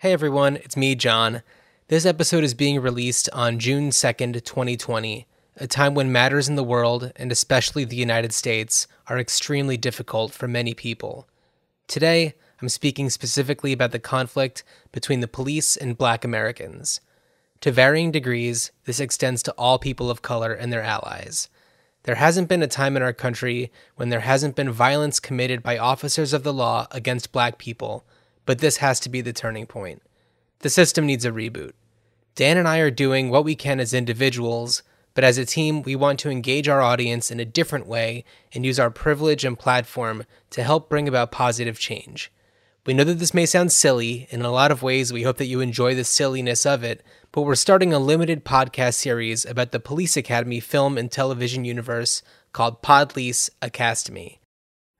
Hey everyone, it's me, John. This episode is being released on June 2nd, 2020, a time when matters in the world, and especially the United States, are extremely difficult for many people. Today, I'm speaking specifically about the conflict between the police and black Americans. To varying degrees, this extends to all people of color and their allies. There hasn't been a time in our country when there hasn't been violence committed by officers of the law against black people, but this has to be the turning point. The system needs a reboot. Dan and I are doing what we can as individuals, but as a team, we want to engage our audience in a different way and use our privilege and platform to help bring about positive change. We know that this may sound silly, and in a lot of ways, we hope that you enjoy the silliness of it, but we're starting a limited podcast series about the Police Academy film and television universe called Podlice Acastemy.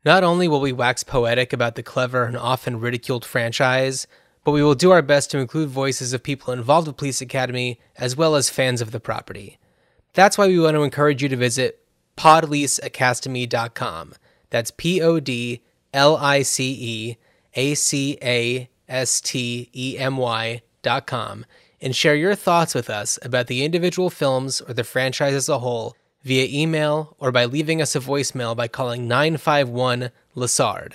Not only will we wax poetic about the clever and often ridiculed franchise, but we will do our best to include voices of people involved with Police Academy as well as fans of the property. That's why we want to encourage you to visit podliceacastemy.com. That's P O D L I C E A C A S T E M Y.com and share your thoughts with us about the individual films or the franchise as a whole via email or by leaving us a voicemail by calling 951 Lassard.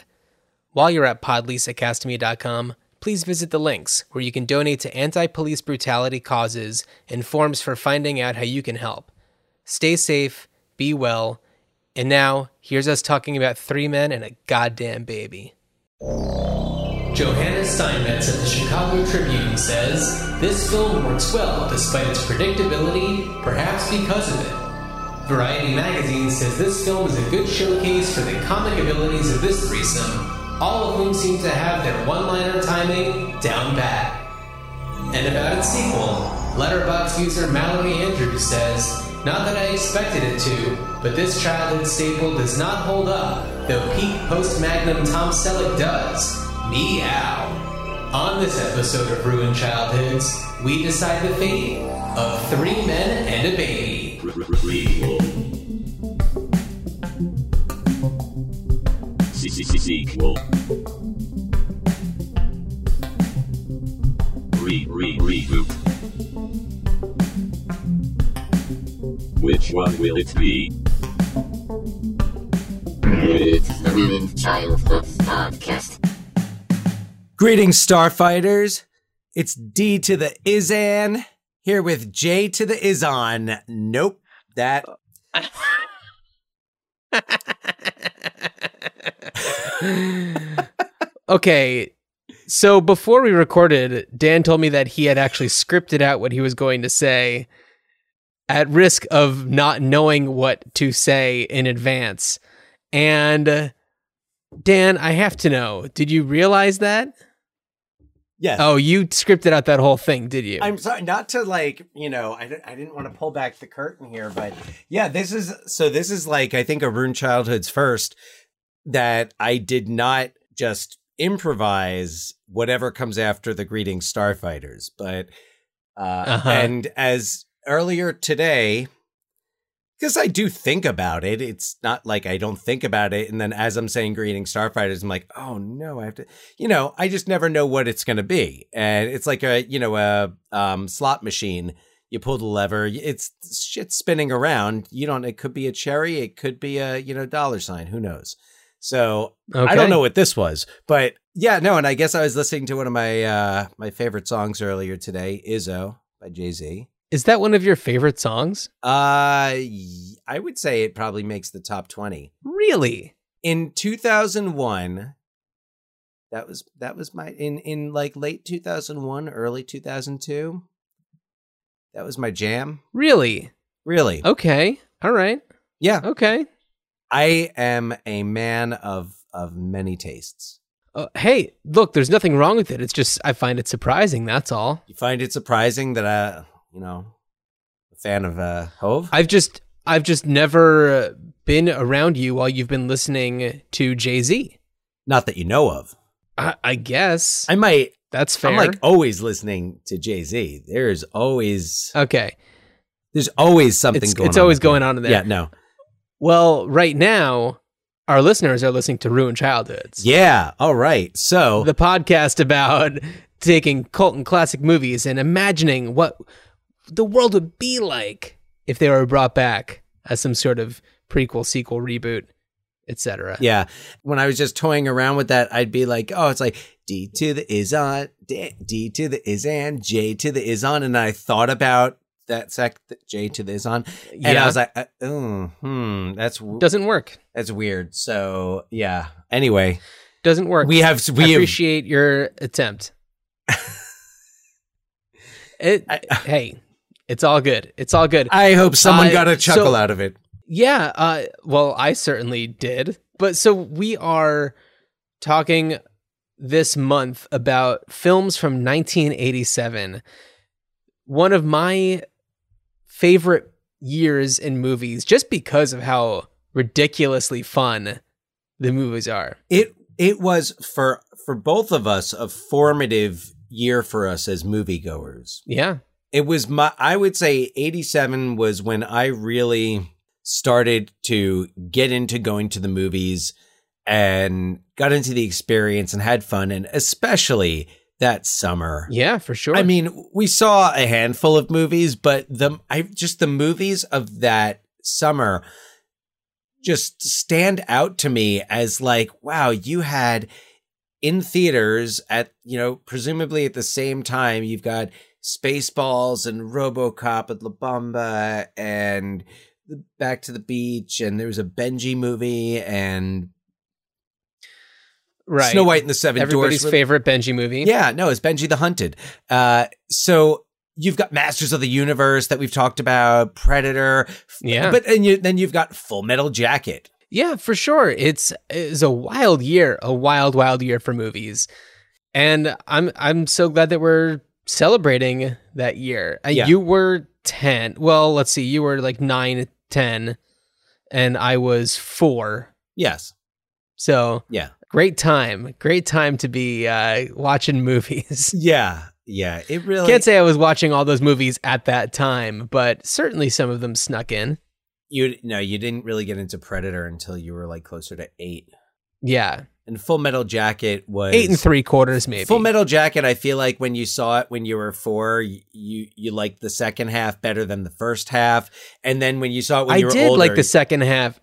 While you're at podliceacastemy.com, please visit the links where you can donate to anti police brutality causes and forms for finding out how you can help. Stay safe, be well, and now here's us talking about three men and a goddamn baby. Johannes Steinmetz of the Chicago Tribune says this film works well despite its predictability, perhaps because of it. Variety magazine says this film is a good showcase for the comic abilities of this threesome, all of whom seem to have their one-liner timing down pat. And about its sequel, Letterboxd user Mallory Andrews says, Not that I expected it to, but this childhood staple does not hold up, though peak post-magnum Tom Selleck does. Meow. On this episode of Ruined Childhoods, we decide the fate of three men and a baby. Sequel. Re re reboot. Which one will it be? It's the Ruined Childhood Podcast. Greetings, Starfighters. It's D to the Izan here with J to the Izon. Nope, that. okay, so before we recorded, Dan told me that he had actually scripted out what he was going to say at risk of not knowing what to say in advance. And uh, Dan, I have to know, did you realize that? Yes. Oh, you scripted out that whole thing, did you? I'm sorry, not to like, you know, I, I didn't want to pull back the curtain here, but yeah, this is so this is like, I think, a Ruined Childhood's first that I did not just improvise whatever comes after the Greeting Starfighters, but, uh, Uh-huh. and as earlier today, because I do think about it. It's not like I don't think about it. And then as I'm saying greeting starfighters, I'm like, oh no, I have to, you know, I just never know what it's going to be. And it's like a, you know, a um, slot machine. You pull the lever, it's shit spinning around. You don't, it could be a cherry. It could be a, you know, dollar sign. Who knows? So I don't know what this was, but yeah, no. And I guess I was listening to one of my, uh, my favorite songs earlier today, Izzo by Jay Z. Is that one of your favorite songs? Uh, I would say it probably makes the top 20. Really? In 2001, that was that was my in in like late 2001, early 2002. That was my jam. Really? Really? Okay. All right. Yeah. Okay. I am a man of of many tastes. Uh, hey, look, there's nothing wrong with it. It's just I find it surprising. That's all. You find it surprising that I, you know, a fan of uh Hove? I've just I've just never been around you while you've been listening to Jay Z. Not that you know of. I, I guess I might that's fair. I'm like always listening to Jay-Z. There's always okay, there's always something it's going it's on. always going on in there. Yeah, no. Well, right now, our listeners are listening to Ruined Childhoods. Yeah. All right. So the podcast about taking cult and classic movies and imagining what the world would be like if they were brought back as some sort of prequel, sequel, reboot, etc. Yeah. When I was just toying around with that, I'd be like, oh, it's like D to the is on, D, D to the is and, J to the is on. And I thought about that sec, J to this on. And I was like, uh, oh, hmm, that's, Doesn't work. that's weird. So yeah. Anyway, Doesn't work. we have, I we have, appreciate your attempt. it, I- hey, it's all good. It's all good. I hope someone Uh, got a chuckle so- out of it. Yeah, uh, well, I certainly did. But so we are talking this month about films from 1987. One of my favorite years in movies, just because of how ridiculously fun the movies are. It, it was for, for both of us a formative year for us as moviegoers. Yeah. it was my i would say 87 was when i really started to get into going to the movies and got into the experience and had fun and especially that summer Yeah, for sure. i mean we saw a handful of movies but the i just the movies of that summer just stand out to me as like wow you had in theaters at you know presumably at the same time you've got Spaceballs and RoboCop and La Bamba and Back to the Beach and there was a Benji movie and right. Snow White and the Seven Everybody's Dwarfs. favorite Benji movie. Yeah, no, it's Benji the Hunted. Uh, so you've got Masters of the Universe that we've talked about, Predator, Yeah. but and you, then you've got Full Metal Jacket. Yeah, for sure. It's it's a wild year, a wild, wild year for movies, and I'm I'm so glad that we're celebrating that year. Uh, Yeah. You were ten. Well, let's see. You were like nine, ten, and I was four. Yes, So yeah, great time, great time to be uh, watching movies. yeah, yeah. It really Can't say I was watching all those movies at that time, but certainly some of them snuck in. you no, you didn't really get into Predator until you were like closer to eight. Yeah, And Full Metal Jacket was eight and three quarters, maybe. Full Metal Jacket. I feel like when you saw it when you were four, you you, liked the second half better than the first half, and then when you saw it when I you were did older, like the second half.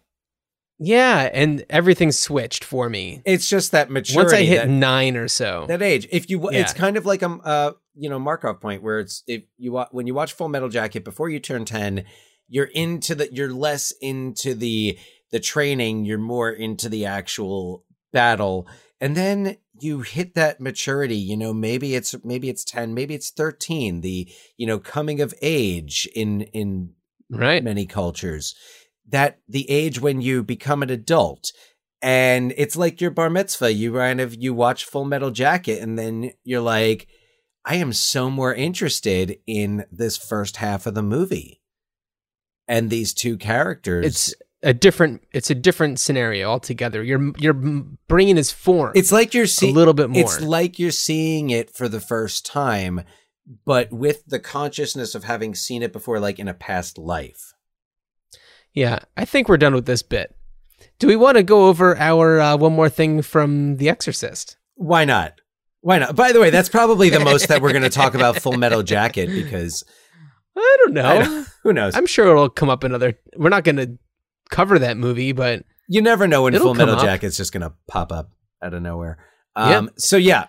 Yeah, and everything switched for me it's just that maturity. once I hit that, nine or so. that age. If you, it's kind of like a uh, you know Markov point where it's if you when you watch Full Metal Jacket before you turn ten, you're into the you're less into the the training, you're more into the actual battle, and then you hit that maturity. You know, maybe it's maybe it's ten, maybe it's thirteen. The you know coming of age in in right? many cultures that the age when you become an adult and it's like your bar mitzvah you kind of you watch full metal jacket and then you're like i am so more interested in this first half of the movie and these two characters It's a different. It's a different scenario altogether. Your your brain is formed. it's like you're a little bit more. it's like you're seeing it for the first time but with the consciousness of having seen it before like in a past life yeah, I think we're done with this bit. Do we want to go over our uh, one more thing from The Exorcist? Why not? Why not? By the way, that's probably the most that we're going to talk about Full Metal Jacket because I don't know. I don't- who knows? I'm sure it'll come up another. We're not going to cover that movie, but you never know when Full Metal up. Jacket's just going to pop up out of nowhere. Um, So yeah,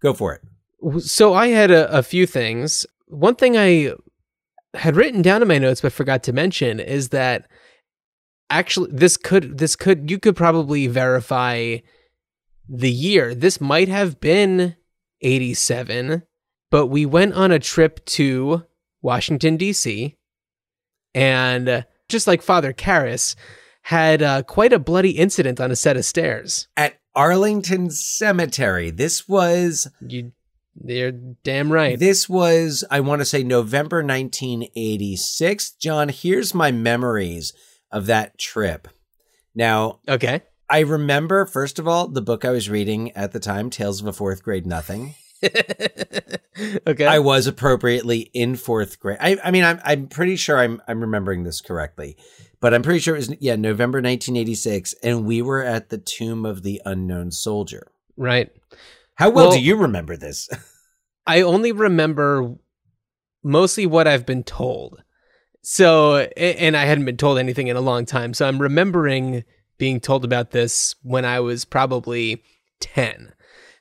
go for it. So I had a, a few things. One thing I had written down in my notes but forgot to mention is that actually this could this could you could probably verify the year. This might have been 87, but we went on a trip to Washington D.C. and just like Father Karras had uh, quite a bloody incident on a set of stairs. At Arlington Cemetery, this was You you're damn right. this was I want to say November 1986. John, here's my memories of that trip. Now, Okay. I remember first of all the book I was reading at the time, Tales of a Fourth Grade Nothing. okay. I was appropriately in fourth grade. I, I mean, I'm I'm pretty sure I'm I'm remembering this correctly, but I'm pretty sure it was yeah November 1986, and we were at the Tomb of the Unknown Soldier. right. How well, Well- do you remember this? I only remember mostly what I've been told. So, and I hadn't been told anything in a long time. So I'm remembering being told about this when I was probably 10.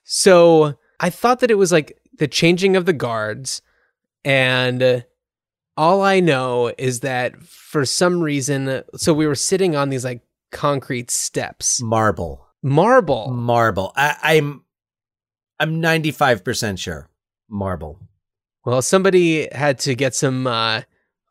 So I thought that it was like the changing of the guards. And all I know is that for some reason, so we were sitting on these like concrete steps, Marble. marble. Marble. I, I'm I'm 95% sure. Marble. Well, somebody had to get some uh,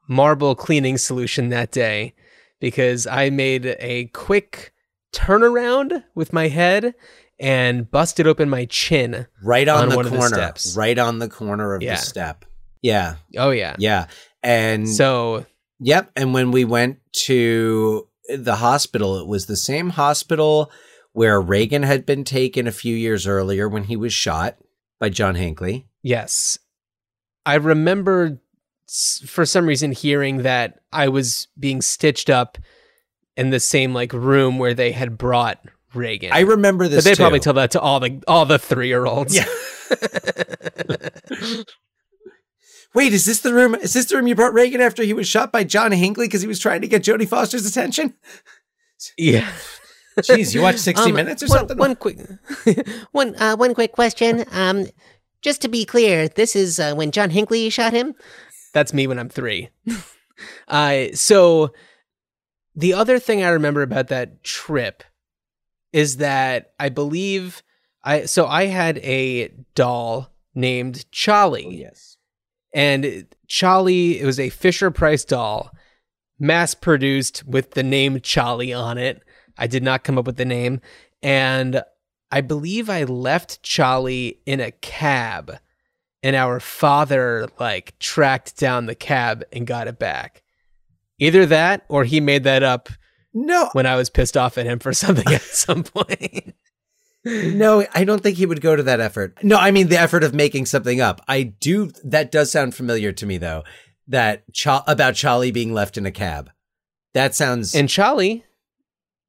marble cleaning solution that day because I made a quick turnaround with my head and busted open my chin. Right on, On the the corner. steps. right on the corner of Yeah. the step. Yeah. Oh, yeah. Yeah. And So, Yep. And when we went to the hospital, it was the same hospital where Reagan had been taken a few years earlier when he was shot by John Hinckley. yes. I remember for some reason hearing that I was being stitched up in the same like room where they had brought Reagan. I remember but this. they too. probably tell that to all the all the three year olds. Yeah. Wait, is this the room? Is this the room you brought Reagan after he was shot by John Hinckley because he was trying to get Jodie Foster's attention? yeah. Jeez, you watched 60 Um, Minutes or one, something? One quick, one, uh, one quick question. Um, just to be clear, this is uh, when John Hinckley shot him. That's me when I'm three. uh, so the other thing I remember about that trip is that I believe I so I had a doll named Charlie. Oh, yes. And Charlie, it was a Fisher Price doll, mass produced with the name Charlie on it. I did not come up with the name. And I believe I left Charlie in a cab, and our father like tracked down the cab and got it back. Either that or he made that up No, when I was pissed off at him for something at some point. No, I don't think he would go to that effort. No, I mean the effort of making something up. I do. That does sound familiar to me, though. That Cha- about Charlie being left in a cab. That sounds. and Charlie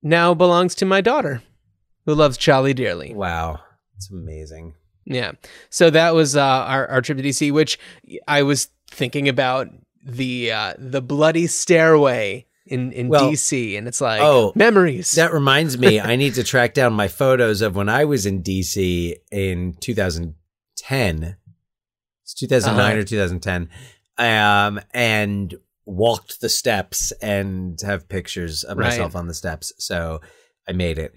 now belongs to my daughter, who loves Charlie dearly. wow, it's amazing. Yeah. So that was uh, our our trip to DC, which I was thinking about the uh, the bloody stairway in in Well, DC, and it's like oh, memories. That reminds me, I need to track down my photos of when I was in DC in 2010. It's 2009 Uh-huh. or 2010. Um, and walked the steps and have pictures of Right. myself on the steps. So I made it.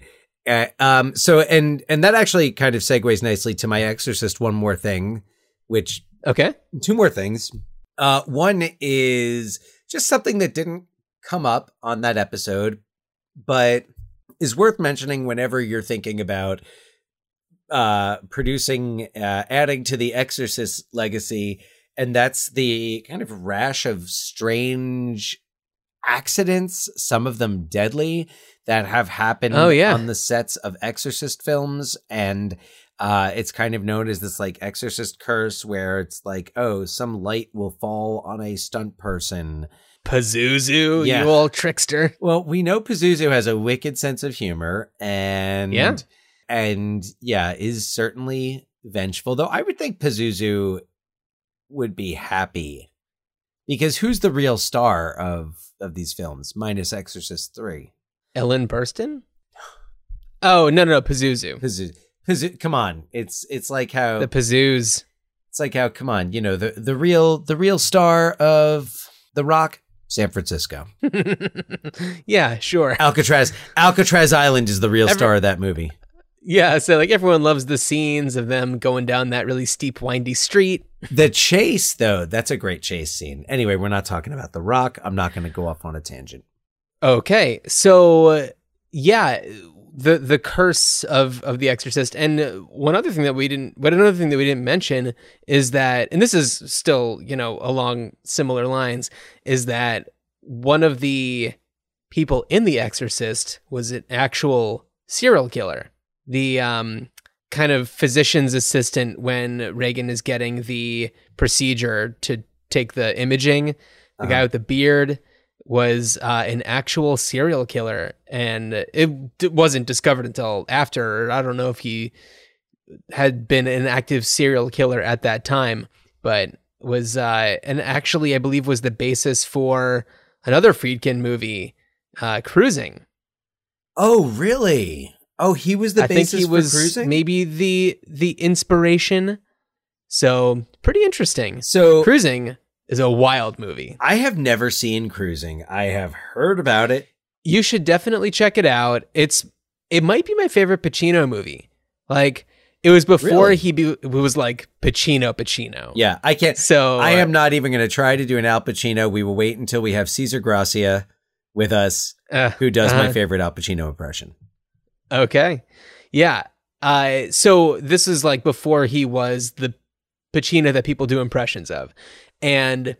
Uh, um, so and and that actually kind of segues nicely to my Exorcist. One more thing, which okay. two more things. Uh, one is just something that didn't come up on that episode, but is worth mentioning whenever you're thinking about uh, producing, uh, adding to the Exorcist legacy, and that's the kind of rash of strange accidents, some of them deadly, that have happened Oh, yeah. on the sets of Exorcist films, and uh, it's kind of known as this like exorcist curse where it's like, oh, some light will fall on a stunt person. Pazuzu, Yeah. you old trickster. Well, we know Pazuzu has a wicked sense of humor and Yeah. and yeah, is certainly vengeful. Though I would think Pazuzu would be happy. Because who's the real star of of these films minus Exorcist 3? Ellen Burstyn. Oh no no no Pazuzu. Pazuzu, Pazuzu come on. It's it's like how The Pazoos. It's like how come on, you know, the the real the real star of The Rock, San Francisco. yeah, sure. Alcatraz Alcatraz Island is the real Every- star of that movie. Yeah, so like everyone loves the scenes of them going down that really steep, windy street. The chase though, that's a great chase scene. Anyway, we're not talking about The Rock. I'm not going to go off on a tangent. Okay, so uh, yeah, the the curse of of the Exorcist, and one other thing that we didn't, but another thing that we didn't mention is that, and this is still you know along similar lines, is that one of the people in the Exorcist was an actual serial killer, the um kind of physician's assistant when Regan is getting the procedure to take the imaging, the guy Uh-huh. with the beard was uh, an actual serial killer, and it d- wasn't discovered until after. I don't know if he had been an active serial killer at that time, but was uh, and actually I believe was the basis for another Friedkin movie, uh, Cruising. Oh, really? Oh, he was the I think basis he for was cruising. maybe the the inspiration. So pretty interesting. so Cruising is a wild movie. I have never seen cruising. I have heard about it. You should definitely check it out. It's it might be my favorite Pacino movie. Like it was before Really? he be, was like Pacino Pacino. Yeah, I can't. So I am not even going to try to do an Al Pacino. We will wait until we have Caesar Gracia with us, uh, who does my uh-huh. favorite Al Pacino impression. Okay. Yeah. Uh, so this is like before he was the Pacino that people do impressions of. And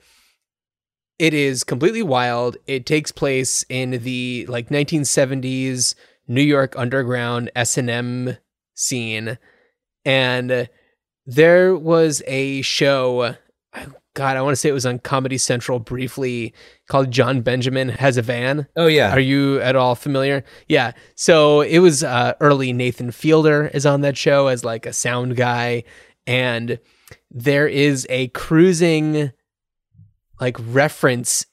it is completely wild. It takes place in the like 1970s New York underground S&M scene. And there was a show God, I want to say it was on Comedy Central briefly called Jon Benjamin Has a Van. Oh yeah, Are you at all familiar? Yeah. So it was uh, early Nathan Fielder is on that show as like a sound guy, and there is a cruising like reference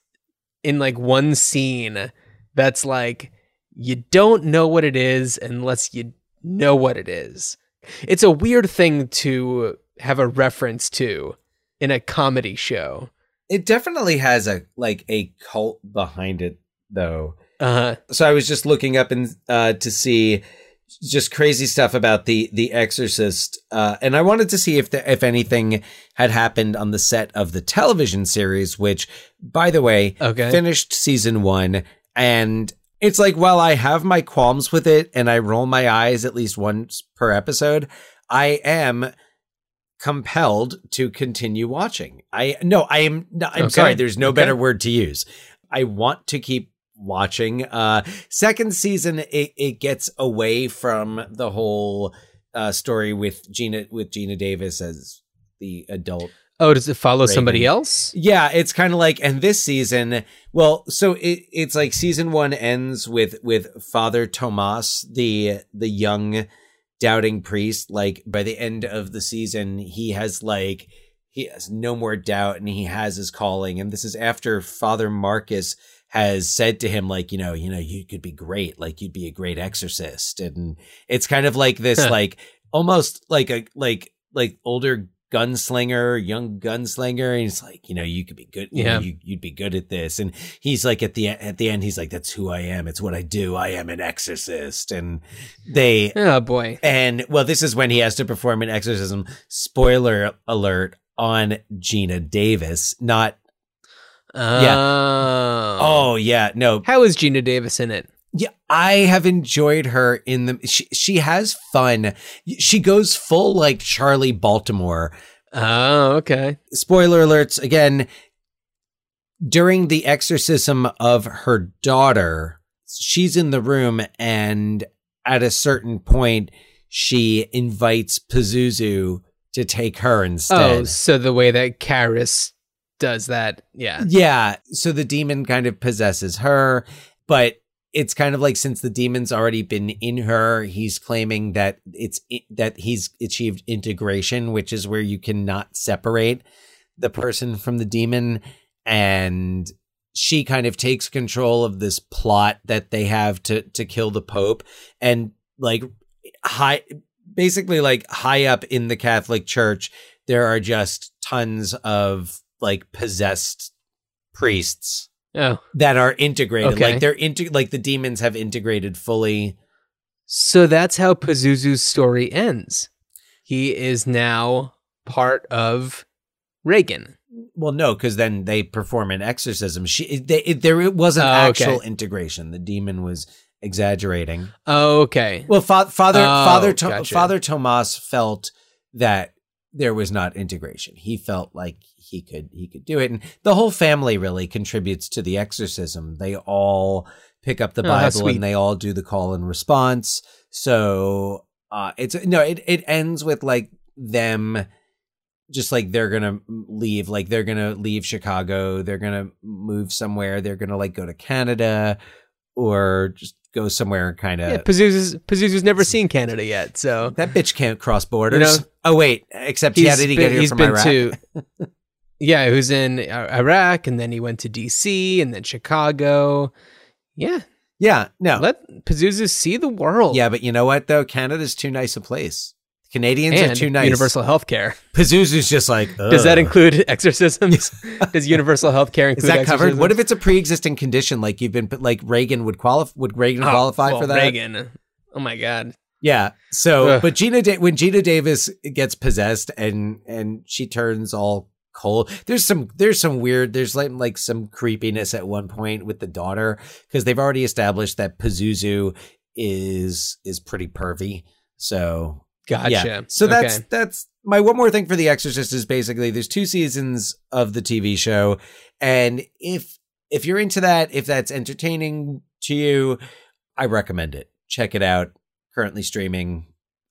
in like one scene that's like you don't know what it is unless you know what it is. It's a weird thing to have a reference to in a comedy show. it definitely has a like a cult behind it though. Uh, so I was just looking up and uh, to see just crazy stuff about the the Exorcist, uh, and I wanted to see if the, if anything had happened on the set of the television series, which, by the way, Okay. finished season one, and it's like while I have my qualms with it, and I roll my eyes at least once per episode, I am compelled to continue watching. I no, I am. I'm Okay. sorry. There's no Okay. better word to use. I want to keep watching. Uh, second season, it, it gets away from the whole uh, story with Gina with Geena Davis as the adult. oh, does it follow Regan. somebody else? Yeah, it's kind of like, and this season, well, so it, it's like season one ends with with Father Tomas, the the young doubting priest. Like by the end of the season, he has like he has no more doubt, and he has his calling. And this is after Father Marcus has said to him like you know you know you could be great. Like you'd be a great exorcist. And it's kind of like this like almost like a like like older gunslinger young gunslinger. And he's like you know you could be good you know, Yeah. you, you'd be good at this. And he's like at the at the end he's like that's who i am. It's what i do. I am an exorcist. And they Oh boy. and well this is when he has to perform an exorcism. Spoiler alert on geena davis not Oh. oh yeah no How is Geena Davis in it? Yeah, I have enjoyed her in the. She she has fun. She goes full like Charlie Baltimore. Oh, okay. Spoiler alerts again. During the exorcism of her daughter, she's in the room, and at a certain point, she invites Pazuzu to take her oh, instead. Oh, so the way that Karras does that, yeah. Yeah. So the demon kind of possesses her, but it's kind of like since the demon's already been in her, he's claiming that it's that he's achieved integration, which is where you cannot separate the person from the demon. And she kind of takes control of this plot that they have to to kill the Pope and like high basically like high up in the Catholic Church, there are just tons of like possessed priests Oh. that are integrated. Okay. Like they're into like the demons have integrated fully. So that's how Pazuzu's story ends. He is now part of Regan. Well, no, because then they perform an exorcism. She they, it, there it wasn't Oh, okay. actual integration. The demon was exaggerating. Oh, okay. Well, fa- Father Oh, Father to- gotcha. Father Tomas felt that there was not integration. He felt like he could he could do it, and the whole family really contributes to the exorcism. They all pick up the Oh, Bible and they all do the call and response. So uh, it's no, it it ends with like them. Just like they're gonna leave, like they're gonna leave Chicago, they're gonna move somewhere, they're gonna like go to Canada, or just go somewhere and kind of. Yeah, Pazuzu's, Pazuzu's never seen Canada yet, so that bitch can't cross borders. You know, oh wait, except yeah, did he been, get here he's from been Iraq? to yeah, he was in Iraq, and then he went to D.C. and then Chicago. Yeah, yeah, no, let Pazuzu see the world. yeah, but you know what though? Canada's too nice a place. Canadians and are too nice. universal health care. Pazuzu's just like. Does that include exorcisms? Does universal health care include Is that covered? What if it's a pre-existing condition, like you've been, like Reagan would qualify? Would Reagan Oh, qualify well, for that? Reagan. Oh my God. Yeah. So, Ugh. but Geena, da- when Geena Davis gets possessed and and she turns all cold, there's some there's some weird there's like like some creepiness at one point with the daughter because they've already established that Pazuzu is is pretty pervy. So Gotcha. yeah. So that's that's my one more thing for The Exorcist is basically there's two seasons of the TV show, and if if you're into that, if that's entertaining to you, I recommend it. Check it out. Currently streaming.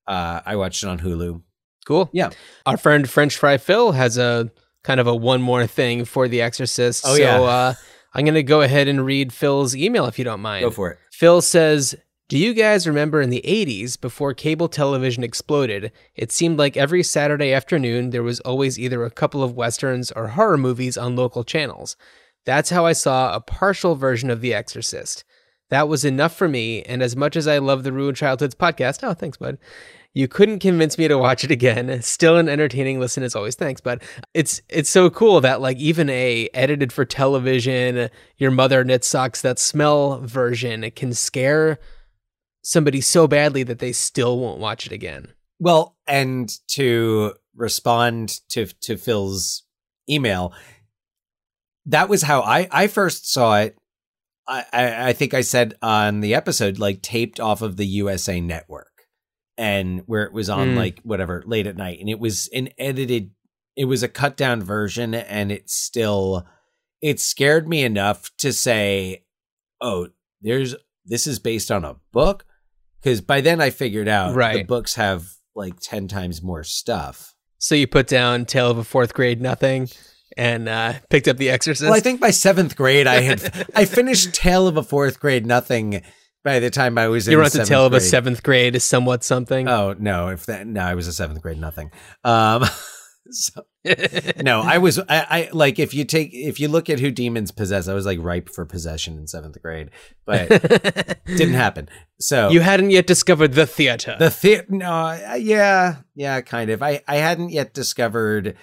Uh, I watched it on Hulu. cool. Yeah. Our friend French Fry Phil has a kind of a one more thing for The Exorcist. Oh, so yeah. uh, I'm going to go ahead and read Phil's email if you don't mind. Go for it. Phil says, Do you guys remember in the 80s, before cable television exploded, it seemed like every Saturday afternoon there was always either a couple of westerns or horror movies on local channels? That's how I saw a partial version of The Exorcist. That was enough for me, and as much as I love the Ruined Childhoods podcast, oh, thanks, bud. You couldn't convince me to watch it again. Still an entertaining listen as always. Thanks, bud. It's it's so cool that like even a edited for television, your mother knit socks that smell version can scare somebody so badly that they still won't watch it again. Well, and to respond to to Phil's email, that was how I I first saw it. I I, I think I said on the episode like taped off of the USA Network, and where it was on Mm. like whatever late at night, and it was an edited. It was a cut down version, and it still it scared me enough to say, "Oh, there's this is based on a book." Because by then I figured out the books have like ten times more stuff. So you put down Tale of a Fourth Grade Nothing and uh, picked up The Exorcist. Well, I think by seventh grade, I had I finished Tale of a Fourth Grade Nothing by the time I was in you were on the Tale of a. Seventh Grade is somewhat something. Oh no! If that no, I was a seventh grade nothing. Um, so, no, I was I, I like if you take if you look at who demons possess, I was like ripe for possession in seventh grade, but didn't happen. So you hadn't yet discovered the theater. the the no, yeah, yeah, kind of. I I hadn't yet discovered.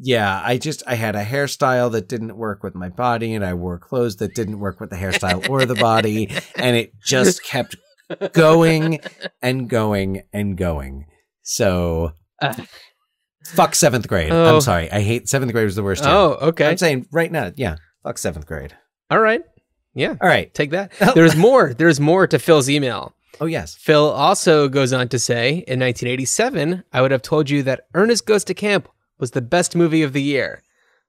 Yeah, I just I had a hairstyle that didn't work with my body, and I wore clothes that didn't work with the hairstyle or the body, and it just kept going and going and going. So Uh. Fuck seventh grade. Oh. I'm sorry, I hate seventh grade was the worst. year. oh, okay. I'm saying right now, yeah, fuck seventh grade. All right. Yeah. All right. Take that. There's more. There's more to Phil's email. Oh yes. Phil also goes on to say, in 1987, I would have told you that Ernest Goes to Camp was the best movie of the year.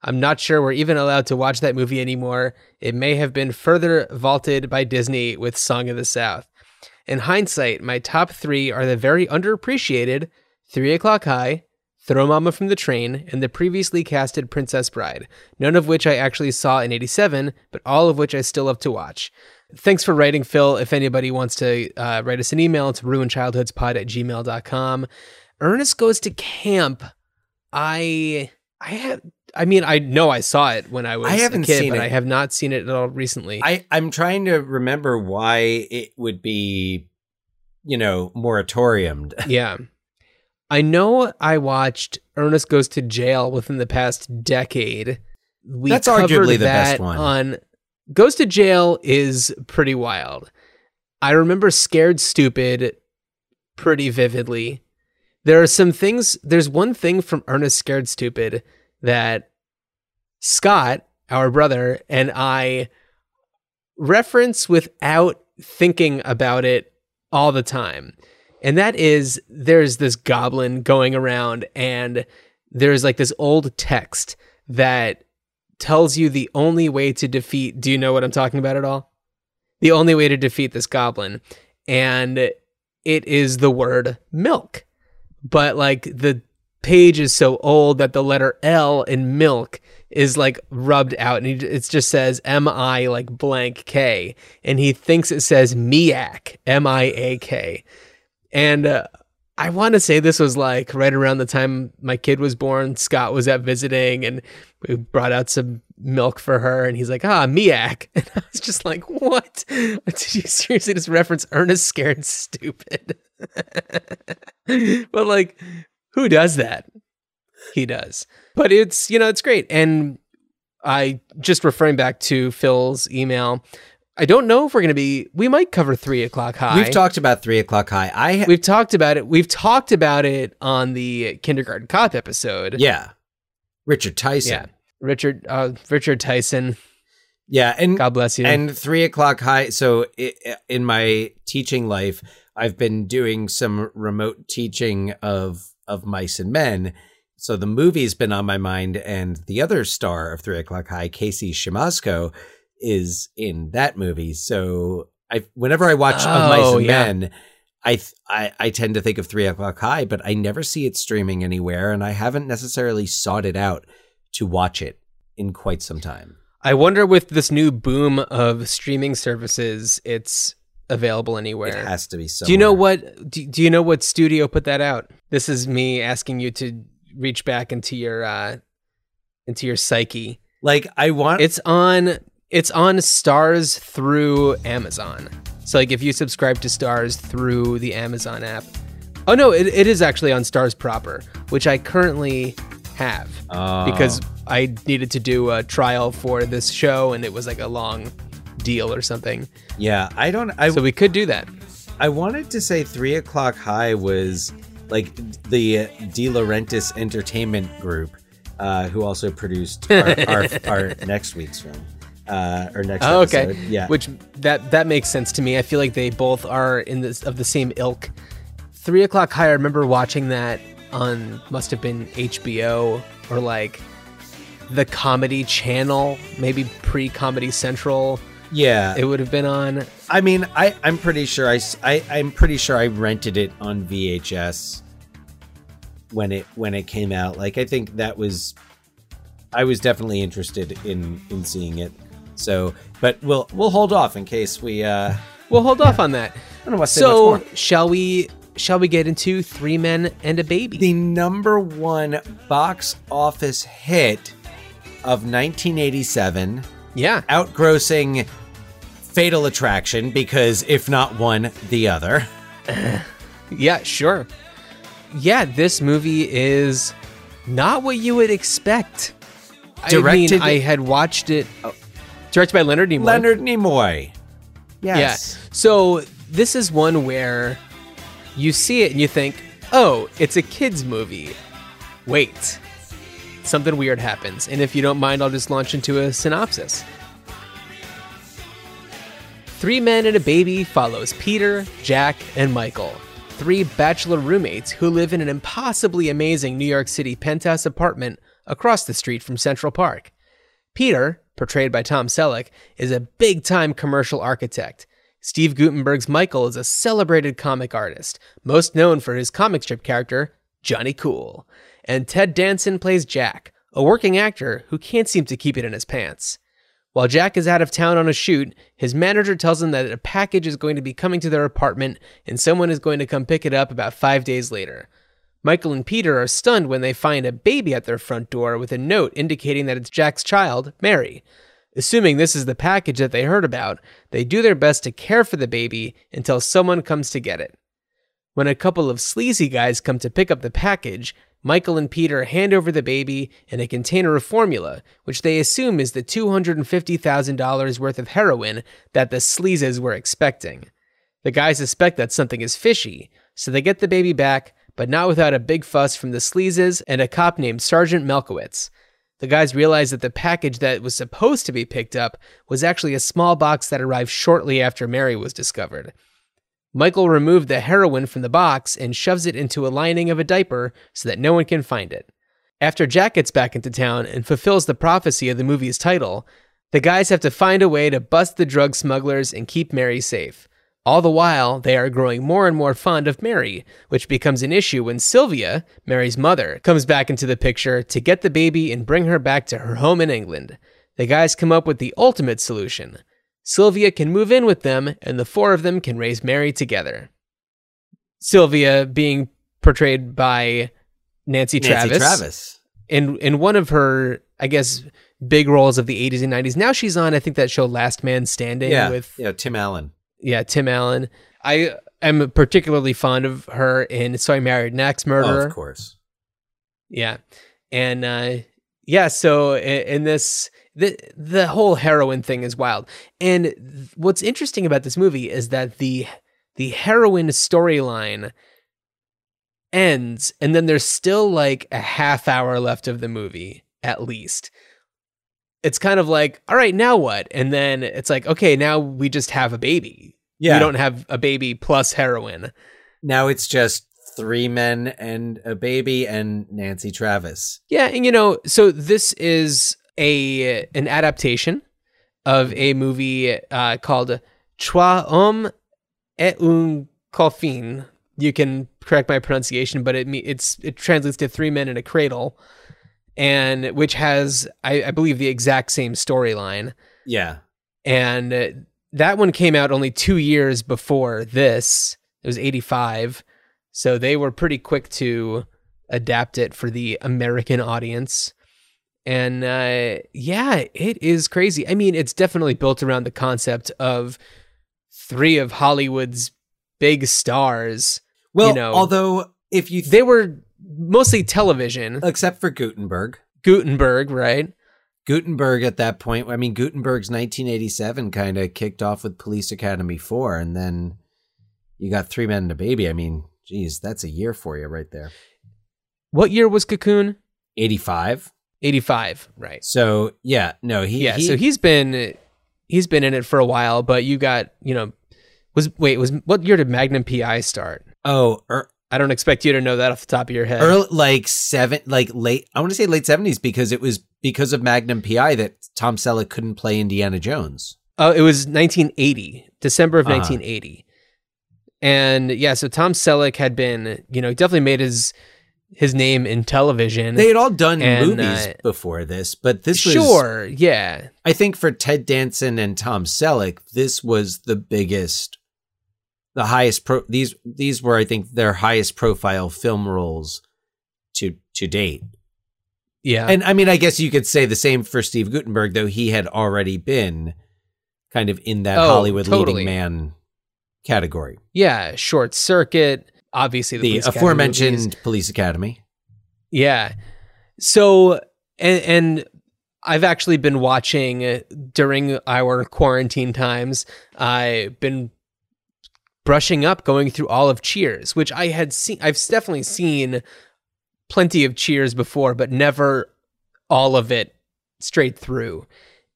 I'm not sure we're even allowed to watch that movie anymore. It may have been further vaulted by Disney with Song of the South. In hindsight, my top three are the very underappreciated Three O'Clock High, Throw Mama from the Train, and the previously casted Princess Bride, none of which I actually saw in 87, but all of which I still love to watch. Thanks for writing, Phil. If anybody wants to uh, write us an email, it's ruinchildhoodspod at gmail.com. Ernest Goes to Camp. I I have I mean I know I saw it when I was I haven't a kid, seen but it. I have not seen it at all recently. I I'm trying to remember why it would be, you know, moratoriumed. yeah. I know I watched Ernest Goes to Jail within the past decade. We That's arguably the that best one. On Goes to Jail is pretty wild. I remember Scared Stupid pretty vividly. There are some things, there's one thing from Ernest Scared Stupid that Scott, our brother, and I reference without thinking about it all the time. And that is there's this goblin going around, and there's like this old text that tells you the only way to defeat. Do you know what I'm talking about at all? The only way to defeat this goblin. And it is the word milk. But like the page is so old that the letter L in milk is like rubbed out and it just says M I like blank K and he thinks it says Miak M I A K and uh, I want to say this was like right around the time my kid was born Scott was out visiting and we brought out some milk for her and he's like ah Miak. And I was just like what? Did you seriously just reference Ernest Scared Stupid? But like who does that? He does. But it's you know it's great. And i just referring back to phil's email i don't know if we're going to be we might cover three o'clock high We've talked about three o'clock high. I we've talked about it we've talked about it on the kindergarten cop episode yeah, Richard Tyson. yeah richard uh richard tyson yeah, and god bless you and three o'clock high. So i in my teaching life, I've been doing some remote teaching of of mice and men. So the movie's been on my mind, and the other star of Three O'clock High, Casey Siemaszko, is in that movie. So I, whenever I watch Of Mice Oh, and yeah. Men, I, th- I I tend to think of Three O'clock High, but I never see it streaming anywhere, and I haven't necessarily sought it out to watch it in quite some time. i wonder with this new boom of streaming services it's available anywhere It has to be. Somewhere. Do you know what? Do, do you know what studio put that out? This is me asking you to reach back into your uh, into your psyche. Like I want It's on. It's on Starz through Amazon. So like if you subscribe to Starz through the Amazon app. Oh no, it, it is actually on Starz proper, which I currently have Oh. because I needed to do a trial for this show and it was like a long deal or something. Yeah, I don't. I So we could do that. I wanted to say three o'clock high was like the De Laurentiis Entertainment Group, uh, who also produced our, our, our next week's film, uh, or next Oh, episode. okay. Yeah, Which that that makes sense to me. I feel like they both are in this of the same ilk. Three o'clock high. I remember watching that on must have been HBO or like the Comedy Channel, maybe pre Comedy Central. yeah. It would have been on. I mean, I I'm pretty sure I, I I'm pretty sure I rented it on VHS when it when it came out. Like I think that was I was definitely interested in in seeing it. So, but we'll we'll hold off in case we uh We'll hold off on that. don't know what to So shall we? Shall we get into Three Men and a Baby? the number one box office hit of 1987, yeah. outgrossing Fatal Attraction because if not one, the other. Yeah, sure. Yeah, this movie is not what you would expect. I Directed- mean, I had watched it. Directed by Leonard Nimoy. Leonard Nimoy. Yeah. Yes. So this is one where you see it and you think, "Oh, it's a kids movie." Wait, something weird happens, and if you don't mind, I'll just launch into a synopsis. Three Men and a Baby follows Peter, Jack, and Michael, three bachelor roommates who live in an impossibly amazing New York City penthouse apartment across the street from Central Park. Peter, portrayed by Tom Selleck, is a big time commercial architect. Steve Guttenberg's Michael is a celebrated comic artist, most known for his comic strip character, Johnny Cool. And Ted Danson plays Jack, a working actor who can't seem to keep it in his pants. While Jack is out of town on a shoot, his manager tells him that a package is going to be coming to their apartment and someone is going to come pick it up about five days later. Michael and Peter are stunned when they find a baby at their front door with a note indicating that it's Jack's child, Mary. Assuming this is the package that they heard about, they do their best to care for the baby until someone comes to get it. When a couple of sleazy guys come to pick up the package, Michael and Peter hand over the baby and a container of formula, which they assume is the $250,000 worth of heroin that the sleazes were expecting. The guys suspect that something is fishy, so they get the baby back, but not without a big fuss from the sleazes and a cop named Sergeant Melkowitz. The guys realize that the package that was supposed to be picked up was actually a small box that arrived shortly after Mary was discovered. Michael removed the heroin from the box and shoves it into a lining of a diaper so that no one can find it. After Jack gets back into town and fulfills the prophecy of the movie's title, the guys have to find a way to bust the drug smugglers and keep Mary safe. All the while, they are growing more and more fond of Mary, which becomes an issue when Sylvia, Mary's mother, comes back into the picture to get the baby and bring her back to her home in England. The guys come up with the ultimate solution. Sylvia can move in with them, and the four of them can raise Mary together. Sylvia being portrayed by Nancy Travis, Nancy Travis. in in one of her, I guess, big roles of the 80s and 90s. Now she's on, I think, that show Last Man Standing Yeah, with yeah, Tim Allen. Yeah, Tim Allen. I am particularly fond of her in So I Married an Axe Oh, Murderer. of course. Yeah, and uh, yeah, so in, in this, the the whole heroin thing is wild. And what's interesting about this movie is that the the heroin storyline ends, and then there's still like a half hour left of the movie at least. It's kind of like, all right, now what? And then it's like, okay, now we just have a baby. Yeah. We don't have a baby plus heroin. now it's just three men and a baby and Nancy Travis. Yeah, and you know, so this is a an adaptation of a movie uh, called Trois hommes et un couffin. You can correct my pronunciation, but it me- it's it translates to three men in a cradle, and which has I, I believe the exact same storyline. Yeah. And that one came out only two years before this. It was eighty five, so they were pretty quick to adapt it for the American audience. And uh, yeah, it is crazy. I mean, it's definitely built around the concept of three of Hollywood's big stars. Well, You know, although if you th- They were mostly television. except for Guttenberg, Guttenberg, right? Guttenberg at that point, I mean Guttenberg's 1987 kind of kicked off with Police Academy 4 and then you got Three Men and a Baby. I mean, geez, that's a year for you right there. What year was Cocoon? 85. 85, right. So, yeah, no, he yeah, he- so he's been he's been in it for a while, but you got, you know, was wait, was what year did Magnum PI start? Oh, er, I don't expect you to know that off the top of your head. early, like seven, like late. I want to say late seventies because it was because of Magnum PI that Tom Selleck couldn't play Indiana Jones. Oh, it was 1980, December of Uh-huh. 1980. And yeah, so Tom Selleck had been, you know, definitely made his his name in television. They had all done And, movies uh, before this, but this was sure, yeah. I think for Ted Danson and Tom Selleck, this was the biggest, the highest pro. These these were, I think, their highest profile film roles to to date. Yeah. And I mean, I guess you could say the same for Steve Guttenberg, though he had already been kind of in that Oh, Hollywood totally. leading man category. yeah, Short Circuit, obviously the, The, Police aforementioned movies. Police Academy. Yeah. So and, and I've actually been watching uh, during our quarantine times. I've been brushing up, going through all of Cheers, which I had seen. I've definitely seen plenty of Cheers before, but never all of it straight through.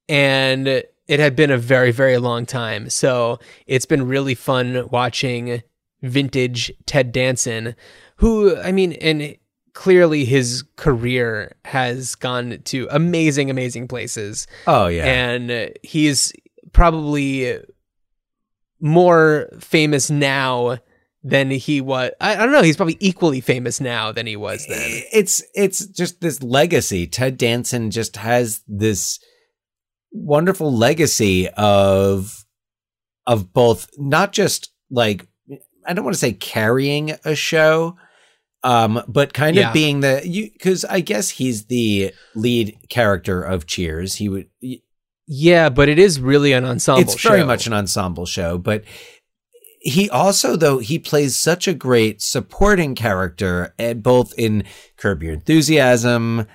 And it had been a very, very long time. So it's been really fun watching vintage Ted Danson, who, I mean, and clearly his career has gone to amazing, amazing places. Oh yeah, And he's probably more famous now than he was. I, I don't know. He's probably equally famous now than he was then. it's it's just this legacy. Ted Danson just has this wonderful legacy of of both not just like I don't want to say carrying a show, um, but kind of Yeah. being the you because I guess he's the lead character of Cheers. He would. Yeah, but it is really an ensemble. Show. It's very much an ensemble show, but he also though he plays such a great supporting character, and both in Curb Your Enthusiasm,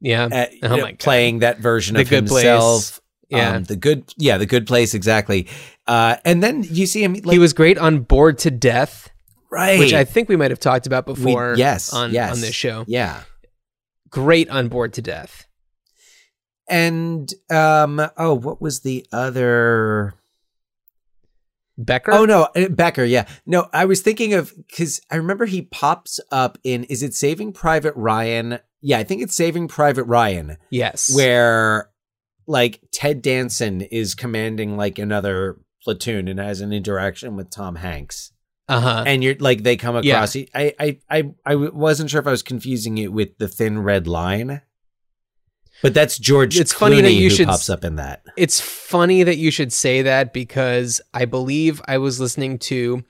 yeah. at, Oh you know, God. playing that version The of Good Place. himself. Yeah. um, the good, yeah, the good place exactly. Uh, and then you see him like he was great on Bored to Death, right, which I think we might have talked about We- before. yes, on yes, on this show. yeah. Great on Bored to Death. And um, oh, what was the other? Becker. Oh no, uh, Becker. Yeah, no, I was thinking of because I remember he pops up in. Is it Saving Private Ryan? Yeah, I think it's Saving Private Ryan, yes. where like Ted Danson is commanding like another Platoon and has an interaction with Tom Hanks. Uh huh. and you're like they come Yeah. across. I, I I I wasn't sure if I was confusing it with the Thin Red Line, but that's George. It's funny that Clooney you who should pops up in that. It's funny that you should say that because I believe I was listening to